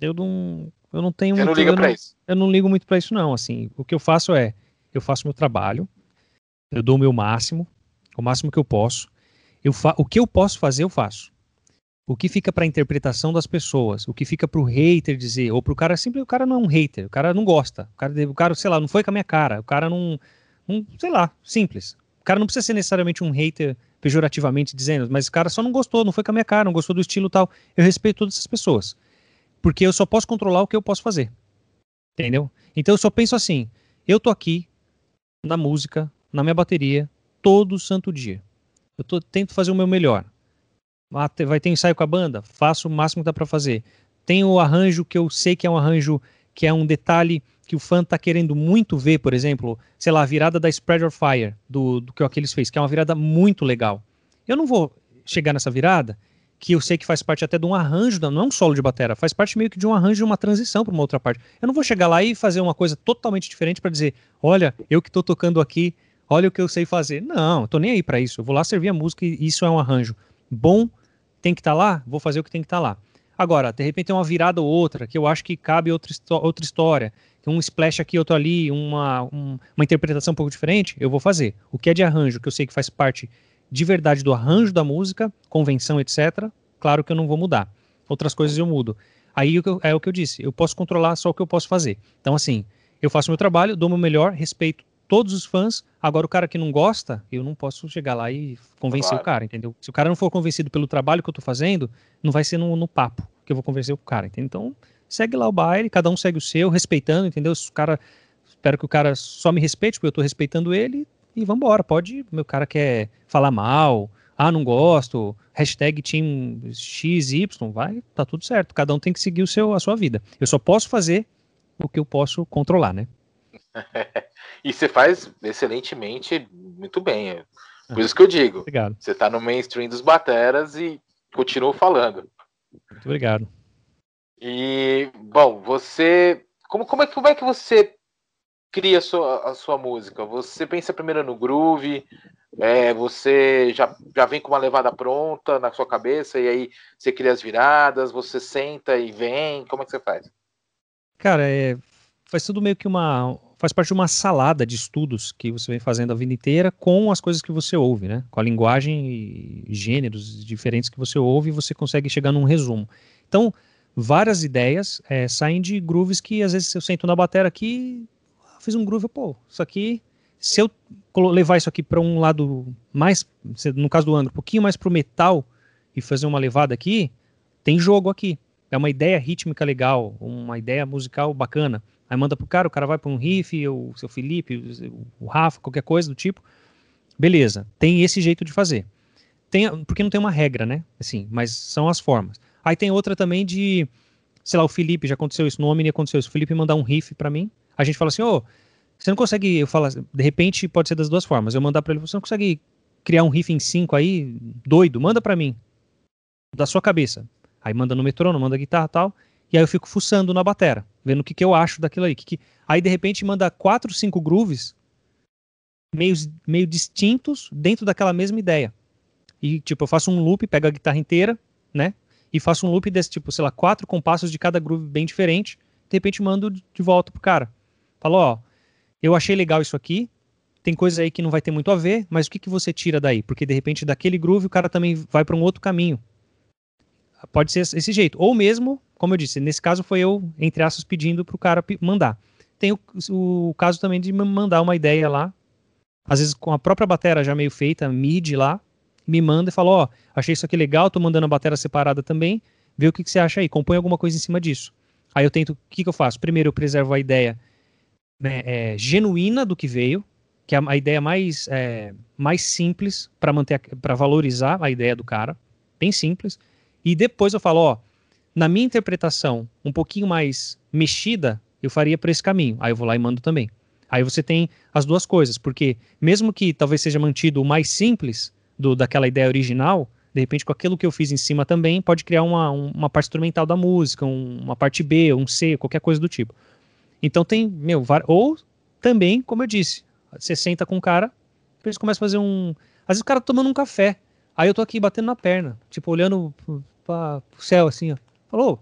eu não. Eu não tenho Você muito, não liga eu pra não, isso? Eu não ligo muito pra isso, não. Assim, o que eu faço é. Eu faço meu trabalho, eu dou o meu máximo, o máximo que eu posso. Eu fa o que eu posso fazer, eu faço. O que fica para interpretação das pessoas, o que fica para o hater dizer, ou para o cara simples, o cara não é um hater, o cara não gosta, o cara, o cara, sei lá, não foi com a minha cara, o cara não, não, sei lá, simples. O cara não precisa ser necessariamente um hater pejorativamente dizendo, mas o cara só não gostou, não foi com a minha cara, não gostou do estilo tal. Eu respeito todas essas pessoas, porque eu só posso controlar o que eu posso fazer, entendeu? Então eu só penso assim, eu tô aqui na música, na minha bateria, todo santo dia. Eu tô, tento fazer o meu melhor. Ah, vai ter ensaio com a banda? Faço o máximo que dá para fazer. Tem o arranjo que eu sei que é um arranjo que é um detalhe que o fã tá querendo muito ver, por exemplo, sei lá, a virada da Spread of Fire, do, do que o Aquiles fez, que é uma virada muito legal. Eu não vou chegar nessa virada, que eu sei que faz parte até de um arranjo, não é um solo de batera, faz parte meio que de um arranjo de uma transição para uma outra parte. Eu não vou chegar lá e fazer uma coisa totalmente diferente para dizer, olha, eu que tô tocando aqui, olha o que eu sei fazer. Não, eu tô nem aí para isso. Eu vou lá servir a música e isso é um arranjo bom tem que estar tá lá, vou fazer o que tem que estar tá lá. Agora, de repente tem uma virada ou outra, que eu acho que cabe outra, outra história, um splash aqui, outro ali, uma, um, uma interpretação um pouco diferente, eu vou fazer. O que é de arranjo, que eu sei que faz parte de verdade do arranjo da música, convenção, etc., claro que eu não vou mudar. Outras coisas eu mudo. Aí é o que eu disse, eu posso controlar só o que eu posso fazer. Então, assim, eu faço meu trabalho, dou meu melhor, respeito todos os fãs. Agora, o cara que não gosta, eu não posso chegar lá e convencer claro. o cara, entendeu? Se o cara não for convencido pelo trabalho que eu tô fazendo, não vai ser no, no papo que eu vou convencer o cara, entendeu? Então, segue lá o baile, cada um segue o seu, respeitando, entendeu? O cara, espero que o cara só me respeite, porque eu tô respeitando ele, e vambora. Pode, meu cara quer falar mal, ah, não gosto, hashtag team XY, vai, tá tudo certo. Cada um tem que seguir o seu, a sua vida. Eu só posso fazer o que eu posso controlar, né? E você faz excelentemente, muito bem. É por isso que eu digo. Obrigado. Você está no mainstream dos bateras e continua falando. Muito obrigado. E, bom, você. Como, como, é, como é que você cria a sua, a sua música? Você pensa primeiro no groove, é, você já, já vem com uma levada pronta na sua cabeça e aí você cria as viradas, você senta e vem, como é que você faz? Cara, é, faz tudo meio que uma, faz parte de uma salada de estudos que você vem fazendo a vida inteira com as coisas que você ouve, né? Com a linguagem e gêneros diferentes que você ouve, você consegue chegar num resumo. Então, várias ideias é, saem de grooves que às vezes eu sento na bateria aqui, fiz um groove, pô, isso aqui, se eu levar isso aqui para um lado mais, no caso do Angra, um pouquinho mais pro metal e fazer uma levada aqui, tem jogo aqui. É uma ideia rítmica legal, uma ideia musical bacana. Aí manda pro cara, o cara vai para um riff, o seu Felipe, o Rafa, qualquer coisa do tipo. Beleza, tem esse jeito de fazer. Tem, porque não tem uma regra, né? Assim, mas são as formas. Aí tem outra também de, sei lá, o Felipe, já aconteceu isso, no Omni aconteceu isso. O Felipe mandar um riff para mim, a gente fala assim, ô, oh, você não consegue, eu falo, de repente pode ser das duas formas. Eu mandar para ele, você não consegue criar um riff em cinco aí, doido, manda para mim. Da sua cabeça. Aí manda no metrônomo, manda guitarra tal. E aí eu fico fuçando na batera, vendo o que, que eu acho daquilo aí. Que que... Aí de repente manda quatro, cinco grooves meio, meio distintos dentro daquela mesma ideia. E tipo, eu faço um loop, pego a guitarra inteira, né? E faço um loop desse tipo, sei lá, quatro compassos de cada groove bem diferente. De repente mando de volta pro cara. Falo, ó, eu achei legal isso aqui. Tem coisa aí que não vai ter muito a ver, mas o que, que você tira daí? Porque de repente daquele groove o cara também vai para um outro caminho. Pode ser esse jeito. Ou mesmo como eu disse, nesse caso foi eu, entre aspas, pedindo para o cara mandar. Tem o, o, caso também de mandar uma ideia lá, às vezes com a própria bateria já meio feita, mid lá, me manda e fala, ó, oh, achei isso aqui legal, tô mandando a bateria separada também, vê o que, que, você acha aí, compõe alguma coisa em cima disso. Aí eu tento, o que, que eu faço? Primeiro eu preservo a ideia né, é, genuína do que veio, que é a, ideia mais, é, mais simples para manter, para valorizar a ideia do cara, bem simples. E depois eu falo, ó, na minha interpretação, um pouquinho mais mexida, eu faria por esse caminho. Aí eu vou lá e mando também. Aí você tem as duas coisas, porque mesmo que talvez seja mantido o mais simples do, daquela ideia original, de repente com aquilo que eu fiz em cima também, pode criar uma, uma parte instrumental da música, um, uma parte B, um C, qualquer coisa do tipo. Então tem, meu, ou também, como eu disse, você senta com o cara, eles começam a fazer um. Às vezes o cara tá tomando um café, aí eu tô aqui batendo na perna, tipo, olhando para o céu assim, ó. Falou,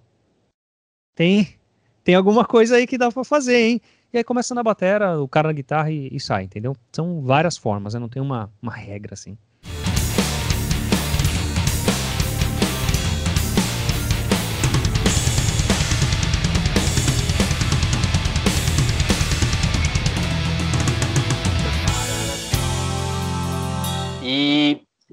tem, tem alguma coisa aí que dá para fazer, hein? E aí começa na batera, o cara na guitarra e, e sai, entendeu? São várias formas, né? não tem uma, uma regra assim.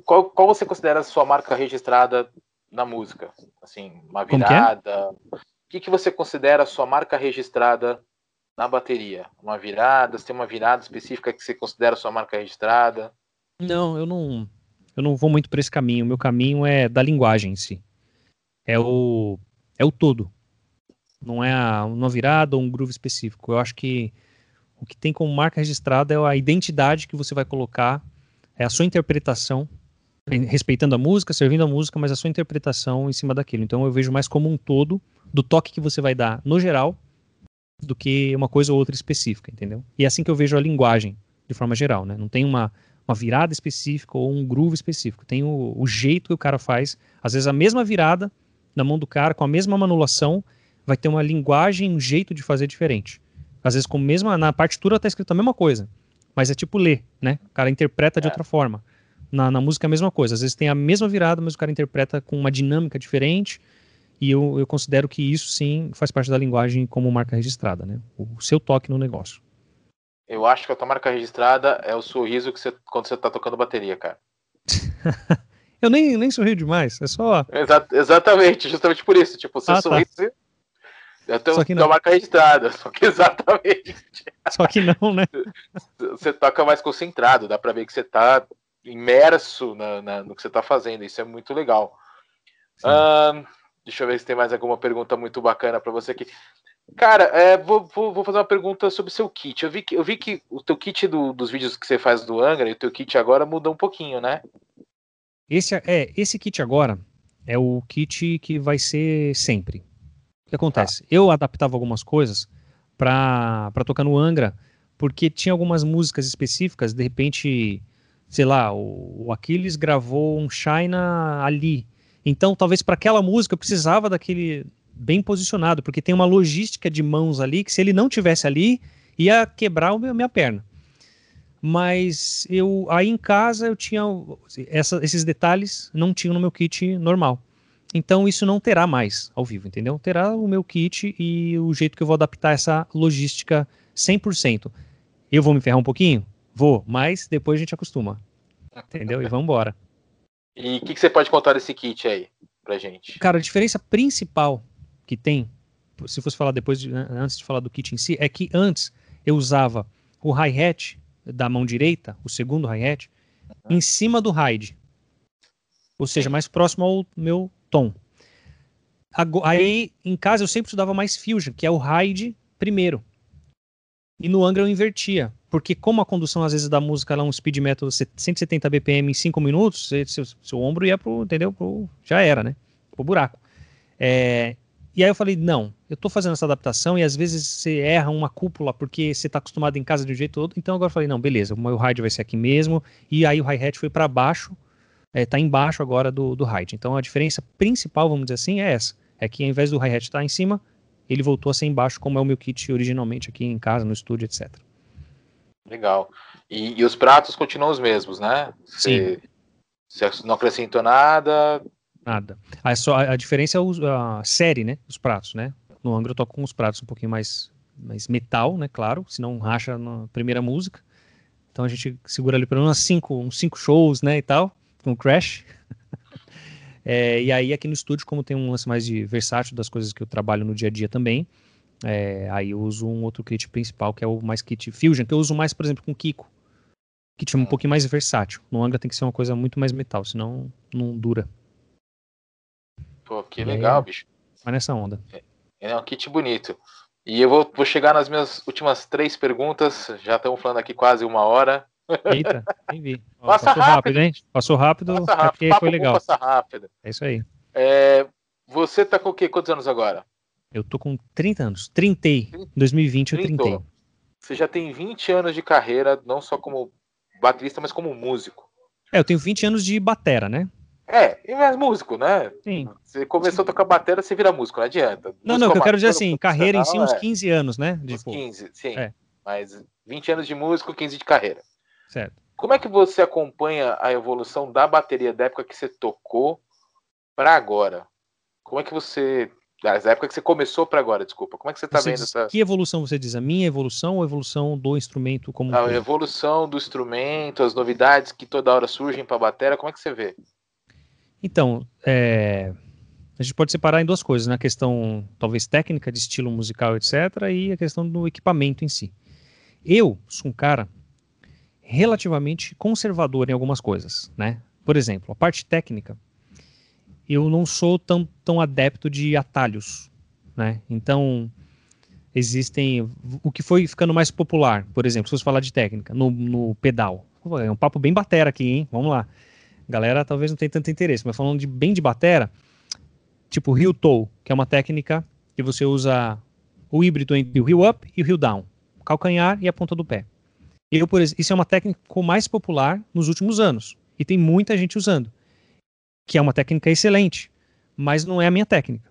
Qual, qual você considera a sua marca registrada na música? Assim, uma é? virada. O que, que você considera a sua marca registrada na bateria? Uma virada? Você tem uma virada específica que você considera a sua marca registrada? Não, eu não. Eu não vou muito por esse caminho. O meu caminho é da linguagem em si. É o é o todo. Não é a, uma virada ou um groove específico. Eu acho que o que tem como marca registrada é a identidade que você vai colocar é a sua interpretação, respeitando a música, servindo a música, mas a sua interpretação em cima daquilo. Então eu vejo mais como um todo do toque que você vai dar no geral do que uma coisa ou outra específica, entendeu? E é assim que eu vejo a linguagem de forma geral, né? Não tem uma, uma virada específica ou um groove específico. Tem o, o jeito que o cara faz. Às vezes a mesma virada na mão do cara, com a mesma manulação, vai ter uma linguagem, um jeito de fazer diferente. Às vezes com a mesma na partitura está escrito a mesma coisa, mas é tipo ler, né? O cara interpreta de é. outra forma. Na, na música é a mesma coisa. Às vezes tem a mesma virada, mas o cara interpreta com uma dinâmica diferente. E eu, eu considero que isso sim faz parte da linguagem como marca registrada, né? O seu toque no negócio. Eu acho que a tua marca registrada é o sorriso que você quando você tá tocando bateria, cara. eu nem, nem sorrio demais, é só. Exa exatamente, justamente por isso. Tipo, seu ah, tá. sorriso. Tá. Eu tenho, só que não. marca registrada, só que exatamente. Só que não, né? Você toca mais concentrado, dá pra ver que você tá imerso na, na, no que você tá fazendo, isso é muito legal. Deixa eu ver se tem mais alguma pergunta muito bacana para você aqui. Cara, é, vou, vou, vou, fazer uma pergunta sobre o seu kit. Eu vi que, eu vi que o teu kit do, dos vídeos que você faz do Angra e o teu kit agora muda um pouquinho, né? Esse, é, esse kit agora é o kit que vai ser sempre. O que acontece? Ah. Eu adaptava algumas coisas para tocar no Angra, porque tinha algumas músicas específicas, de repente, sei lá, o, Aquiles gravou um China ali. Então, talvez para aquela música eu precisava daquele bem posicionado, porque tem uma logística de mãos ali que se ele não tivesse ali, ia quebrar a minha perna. Mas eu aí em casa eu tinha essa, esses detalhes não tinham no meu kit normal. Então isso não terá mais ao vivo, entendeu? Terá o meu kit e o jeito que eu vou adaptar essa logística 100%. Eu vou me ferrar um pouquinho? Vou, mas depois a gente acostuma. Entendeu? E vamos embora. E o que, que, você pode contar desse kit aí pra gente? Cara, a diferença principal que tem, se fosse falar depois, de, antes de falar do kit em si, é que antes eu usava o hi-hat da mão direita, o segundo hi-hat, uhum. em cima do ride. Ou seja, mais próximo ao meu tom. Aí, em casa, eu sempre estudava mais Fusion, que é o ride primeiro. E no Angra eu invertia. Porque como a condução, às vezes, da música é um speed metal 170 BPM em 5 minutos, seu, seu ombro ia pro, entendeu? Pro, já era, né? Pro buraco. É, e aí eu falei, não, eu tô fazendo essa adaptação e às vezes você erra uma cúpula porque você tá acostumado em casa de um jeito todo. Então agora eu falei, não, beleza, o meu ride vai ser aqui mesmo. E aí o hi-hat foi para baixo é, tá embaixo agora do, do height. Então a diferença principal, vamos dizer assim, é essa. É que ao invés do hi-hat estar tá em cima, ele voltou a ser embaixo, como é o meu kit originalmente aqui em casa, no estúdio, etc. Legal. E, e os pratos continuam os mesmos, né? Sim. Você não acrescentou nada? Nada. A, só, a diferença é a série, né? Os pratos, né? No Angra eu toco com os pratos um pouquinho mais, mais metal, né? Claro, senão racha na primeira música. Então a gente segura ali pelo menos cinco, uns cinco shows, né? E tal com o Crash. é, e aí aqui no estúdio, como tem um lance mais de versátil das coisas que eu trabalho no dia a dia também, é, aí eu uso um outro kit principal, que é o mais kit Fusion, que eu uso mais, por exemplo, com Kiko. Kit um pouquinho mais versátil. No Angra tem que ser uma coisa muito mais metal, senão não dura. Pô, que e legal, aí, bicho. Mas nessa onda. É, é um kit bonito. E eu vou, vou chegar nas minhas últimas três perguntas. Já estamos falando aqui quase uma hora. Eita, nem vi. Ó, passou rápido. rápido, hein? Passou rápido, passa rápido. porque foi legal. Passa rápido. É isso aí. É, você tá com o quê? Quantos anos agora? Eu tô com 30 anos. Trintei. Em 2020 eu trintei. Você já tem 20 anos de carreira, não só como baterista, mas como músico. É, eu tenho 20 anos de batera, né? É, e mais músico, né? Sim. Você começou a tocar batera, você vira músico, não adianta. Não, não, que eu quero dizer assim, carreira em si, uns 15 é. anos, né? Uns 15, sim. É. Mas 20 anos de músico, 15 de carreira. Certo. Como é que você acompanha a evolução da bateria da época que você tocou para agora? Como é que você das épocas que você começou para agora, desculpa. Como é que você está vendo essa. Que evolução você diz? A minha evolução ou a evolução do instrumento como. A evolução do instrumento, as novidades que toda hora surgem para a bateria, como é que você vê? Então, é... a gente pode separar em duas coisas, na né? questão talvez técnica de estilo musical, etc., e a questão do equipamento em si. Eu sou um cara relativamente conservador em algumas coisas, né? Por exemplo, a parte técnica eu não sou tão, tão adepto de atalhos, né? Então, existem o que foi ficando mais popular, por exemplo, se você falar de técnica, no, no pedal. É um papo bem batera aqui, hein? Vamos lá. Galera talvez não tenha tanto interesse, mas falando de bem de batera, tipo heel toe, que é uma técnica que você usa o híbrido entre o heel up e o heel down, o calcanhar e a ponta do pé. Eu, por exemplo, isso é uma técnica mais popular nos últimos anos e tem muita gente usando que é uma técnica excelente, mas não é a minha técnica.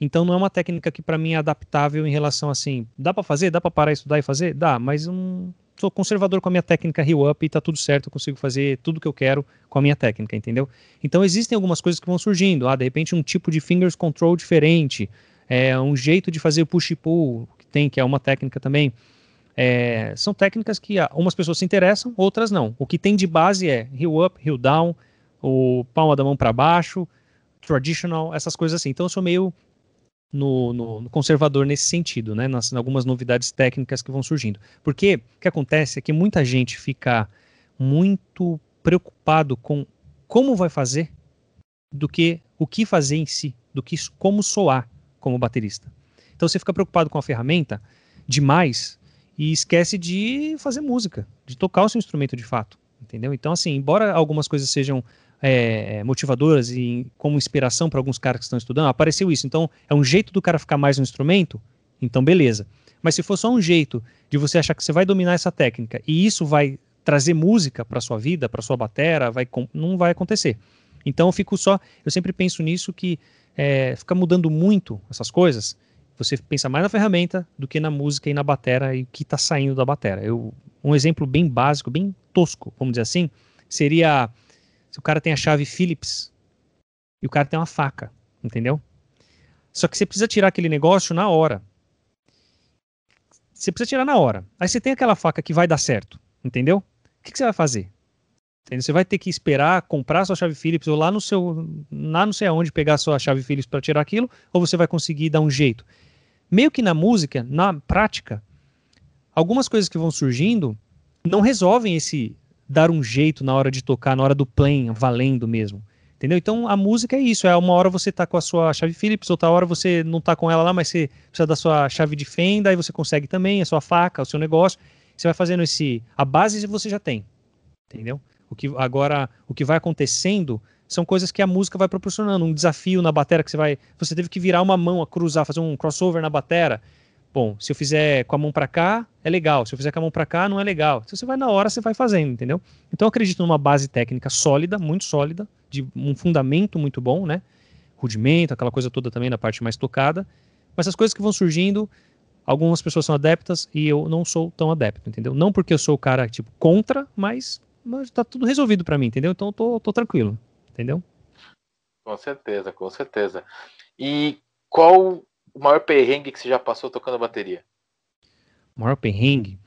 Então não é uma técnica que para mim é adaptável em relação assim, dá para fazer, dá para parar estudar e fazer, dá, mas não sou conservador com a minha técnica heel up e tá tudo certo, eu consigo fazer tudo que eu quero com a minha técnica, entendeu? Então existem algumas coisas que vão surgindo, ah, de repente um tipo de fingers control diferente, é um jeito de fazer push pull que tem, que é uma técnica também. É, são técnicas que umas pessoas se interessam, outras não. O que tem de base é heel up, heel down, o palma da mão para baixo, traditional, essas coisas assim. Então eu sou meio no, no, no conservador nesse sentido, né? Nas, algumas novidades técnicas que vão surgindo. Porque o que acontece é que muita gente fica muito preocupado com como vai fazer do que o que fazer em si, do que como soar como baterista. Então você fica preocupado com a ferramenta demais e esquece de fazer música, de tocar o seu instrumento de fato, entendeu? Então assim, embora algumas coisas sejam é, é, motivadoras e como inspiração para alguns caras que estão estudando, apareceu isso. Então, é um jeito do cara ficar mais no instrumento? Então, beleza. Mas se for só um jeito de você achar que você vai dominar essa técnica e isso vai trazer música para sua vida, para sua batera, vai, não vai acontecer. Então, eu fico só. Eu sempre penso nisso que é, fica mudando muito essas coisas. Você pensa mais na ferramenta do que na música e na batera e o que está saindo da batera. Eu, um exemplo bem básico, bem tosco, vamos dizer assim, seria se o cara tem a chave Phillips e o cara tem uma faca, entendeu? Só que você precisa tirar aquele negócio na hora. Você precisa tirar na hora. Aí você tem aquela faca que vai dar certo, entendeu? O que, que você vai fazer? Entendeu? Você vai ter que esperar comprar sua chave Phillips ou lá no seu, lá não sei aonde pegar sua chave Phillips para tirar aquilo, ou você vai conseguir dar um jeito. Meio que na música, na prática, algumas coisas que vão surgindo não resolvem esse dar um jeito na hora de tocar, na hora do playing, valendo mesmo. Entendeu? Então a música é isso, é uma hora você tá com a sua chave Phillips, outra hora você não tá com ela lá, mas você precisa da sua chave de fenda, aí você consegue também, a sua faca, o seu negócio. Você vai fazendo esse. A base você já tem. Entendeu? O que agora, o que vai acontecendo são coisas que a música vai proporcionando, um desafio na batera que você vai, você teve que virar uma mão a cruzar, fazer um crossover na batera. Bom, se eu fizer com a mão para cá, é legal. Se eu fizer com a mão para cá, não é legal. Se você vai na hora, você vai fazendo, entendeu? Então eu acredito numa base técnica sólida, muito sólida, de um fundamento muito bom, né? Rudimento, aquela coisa toda também na parte mais tocada. Mas as coisas que vão surgindo, algumas pessoas são adeptas e eu não sou tão adepto, entendeu? Não porque eu sou o cara, tipo, contra, mas, mas tá tudo resolvido para mim, entendeu? Então eu tô, tô tranquilo, entendeu? Com certeza, com certeza. E qual o maior perrengue que você já passou tocando bateria? O maior perrengue?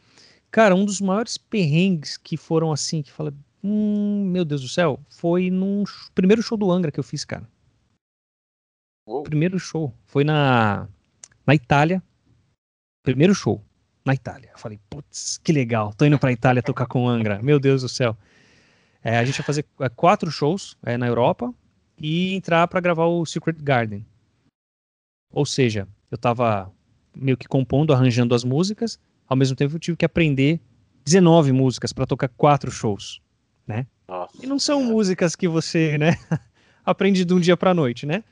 Cara, um dos maiores perrengues que foram assim, que fala, hum, meu Deus do céu, foi no primeiro show do Angra que eu fiz, cara. Uou. Primeiro show. Foi na, na Itália. Primeiro show. Na Itália. Eu falei, putz, que legal. Tô indo pra Itália tocar com Angra. Meu Deus do céu. É, a gente ia fazer é, quatro shows é, na Europa e entrar para gravar o Secret Garden. Ou seja, eu estava meio que compondo, arranjando as músicas, ao mesmo tempo eu tive que aprender 19 músicas para tocar quatro shows, né? Nossa, e não são músicas que você, né, aprende de um dia para noite, né?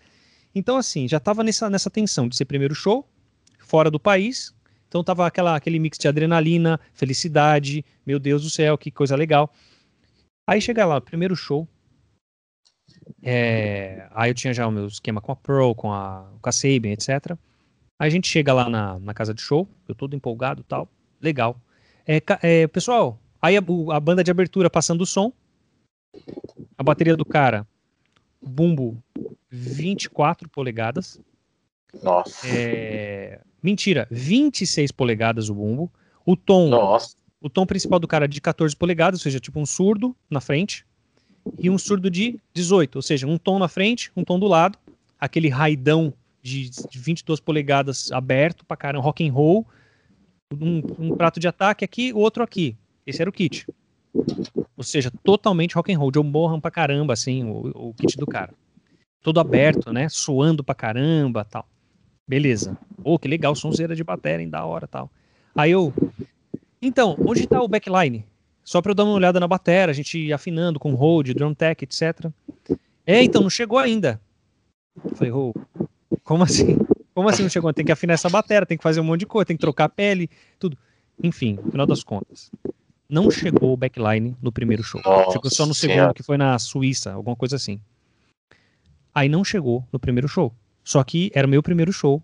Então, assim, já tava nessa, nessa tensão de ser primeiro show, fora do país. Então tava aquela, aquele mix de adrenalina, felicidade, meu Deus do céu, que coisa legal. Aí chega lá, primeiro show. É, aí eu tinha já o meu esquema com a Pro, com a, com a Sabian, etc. Aí a gente chega lá na, na casa de show, eu todo empolgado tal, legal. É, é, pessoal, aí a, a, banda de abertura passando o som, a bateria do cara, bumbo 24 polegadas. Nossa. É, mentira, 26 polegadas o bumbo. O tom, Nossa. o tom principal do cara é de 14 polegadas, ou seja, tipo um surdo na frente e um surdo de 18, ou seja, um tom na frente, um tom do lado, aquele raidão de, de 22 polegadas aberto pra caramba, rock and roll, um, um, prato de ataque aqui, outro aqui. Esse era o kit. Ou seja, totalmente rock and roll, John Bonham pra caramba, assim, o, o kit do cara. Todo aberto, né? Suando pra caramba, tal. Beleza. Oh, que legal, sonzeira de bateria, da hora, tal. Aí eu, então, onde tá o backline? Só para eu dar uma olhada na bateria, a gente ir afinando com hold, drum tech, etc. É, então, não chegou ainda. falei, oh, como assim? Como assim não chegou? Tem que afinar essa bateria, tem que fazer um monte de coisa, tem que trocar a pele, tudo. Enfim, no final das contas. Não chegou o backline no primeiro show. Nossa, chegou só no segundo, que foi na Suíça, alguma coisa assim. Aí não chegou no primeiro show. Só que era o meu primeiro show.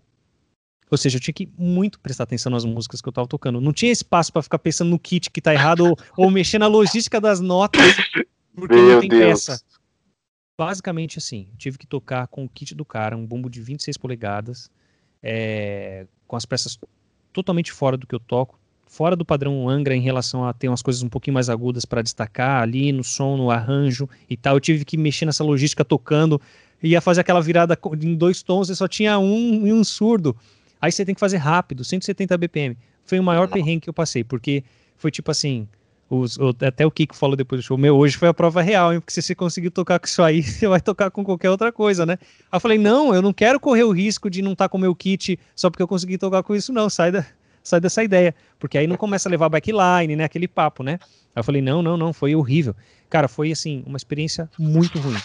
Ou seja, eu tinha que muito prestar atenção nas músicas que eu tava tocando. Não tinha espaço para ficar pensando no kit que tá errado ou, ou mexer na logística das notas, porque Meu não tem Deus. peça. Basicamente assim, tive que tocar com o kit do cara, um bumbo de 26 polegadas, é, com as peças totalmente fora do que eu toco, fora do padrão Angra em relação a ter umas coisas um pouquinho mais agudas para destacar ali no som, no arranjo e tal. Eu tive que mexer nessa logística tocando, ia fazer aquela virada em dois tons e só tinha um e um surdo. Aí você tem que fazer rápido, 170 BPM. Foi o maior perrengue que eu passei, porque foi tipo assim, os, até o Kiko falou depois do show, meu, hoje foi a prova real, hein? Porque se você conseguir tocar com isso aí, você vai tocar com qualquer outra coisa, né? Aí eu falei, não, eu não quero correr o risco de não estar tá com o meu kit só porque eu consegui tocar com isso, não, sai, da, sai dessa ideia. Porque aí não começa a levar backline, né? Aquele papo, né? Aí eu falei, não, não, não, foi horrível. Cara, foi assim, uma experiência muito ruim.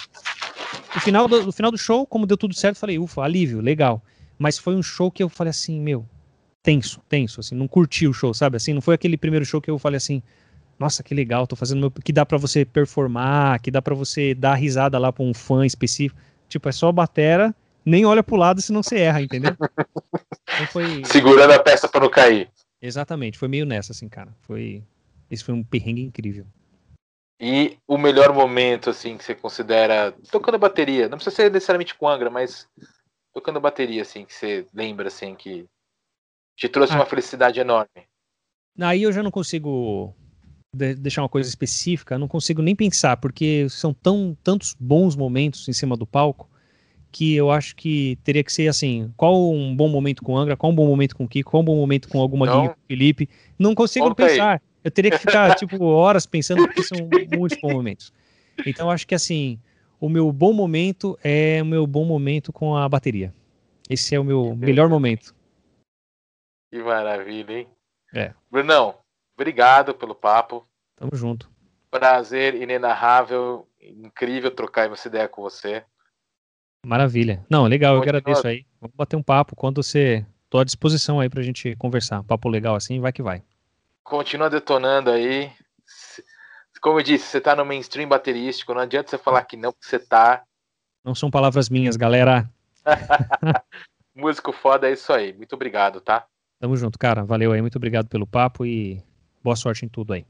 No final do, no final do show, como deu tudo certo, falei, ufa, alívio, legal. Mas foi um show que eu falei assim, meu, tenso, tenso, assim, não curti o show, sabe? Assim, não foi aquele primeiro show que eu falei assim, nossa, que legal, tô fazendo meu... que dá para você performar, que dá para você dar risada lá para um fã específico. Tipo, é só batera, nem olha pro lado senão você erra, entendeu? Então foi... Segurando a peça para não cair. Exatamente, foi meio nessa assim, cara. Foi esse foi um perrengue incrível. E o melhor momento assim que você considera tocando bateria, não precisa ser necessariamente com Angra, mas tocando bateria, assim, que você lembra, assim, que te trouxe ah. uma felicidade enorme? Aí eu já não consigo deixar uma coisa específica, não consigo nem pensar, porque são tão tantos bons momentos em cima do palco que eu acho que teria que ser assim, qual um bom momento com o Angra, qual um bom momento com o Kiko, qual um bom momento com alguma então, Guilherme Felipe, não consigo Volta pensar. Aí. Eu teria que ficar, tipo, horas pensando, porque são muitos bons momentos. Então, eu acho que, assim, o meu bom momento é o meu bom momento com a bateria. Esse é o meu melhor momento. Que maravilha, hein? É. Brunão, obrigado pelo papo. Tamo junto. Prazer inenarrável, incrível trocar essa ideia com você. Maravilha. Não, legal, eu agradeço aí. Vamos bater um papo quando você. Tô à disposição aí pra gente conversar. Papo legal assim, vai que vai. Continua detonando aí como eu disse, você tá no mainstream baterístico, não adianta você falar que não, porque você tá. Não são palavras minhas, galera. Músico foda é isso aí. Muito obrigado, tá? Tamo junto, cara. Valeu aí, muito obrigado pelo papo e boa sorte em tudo aí.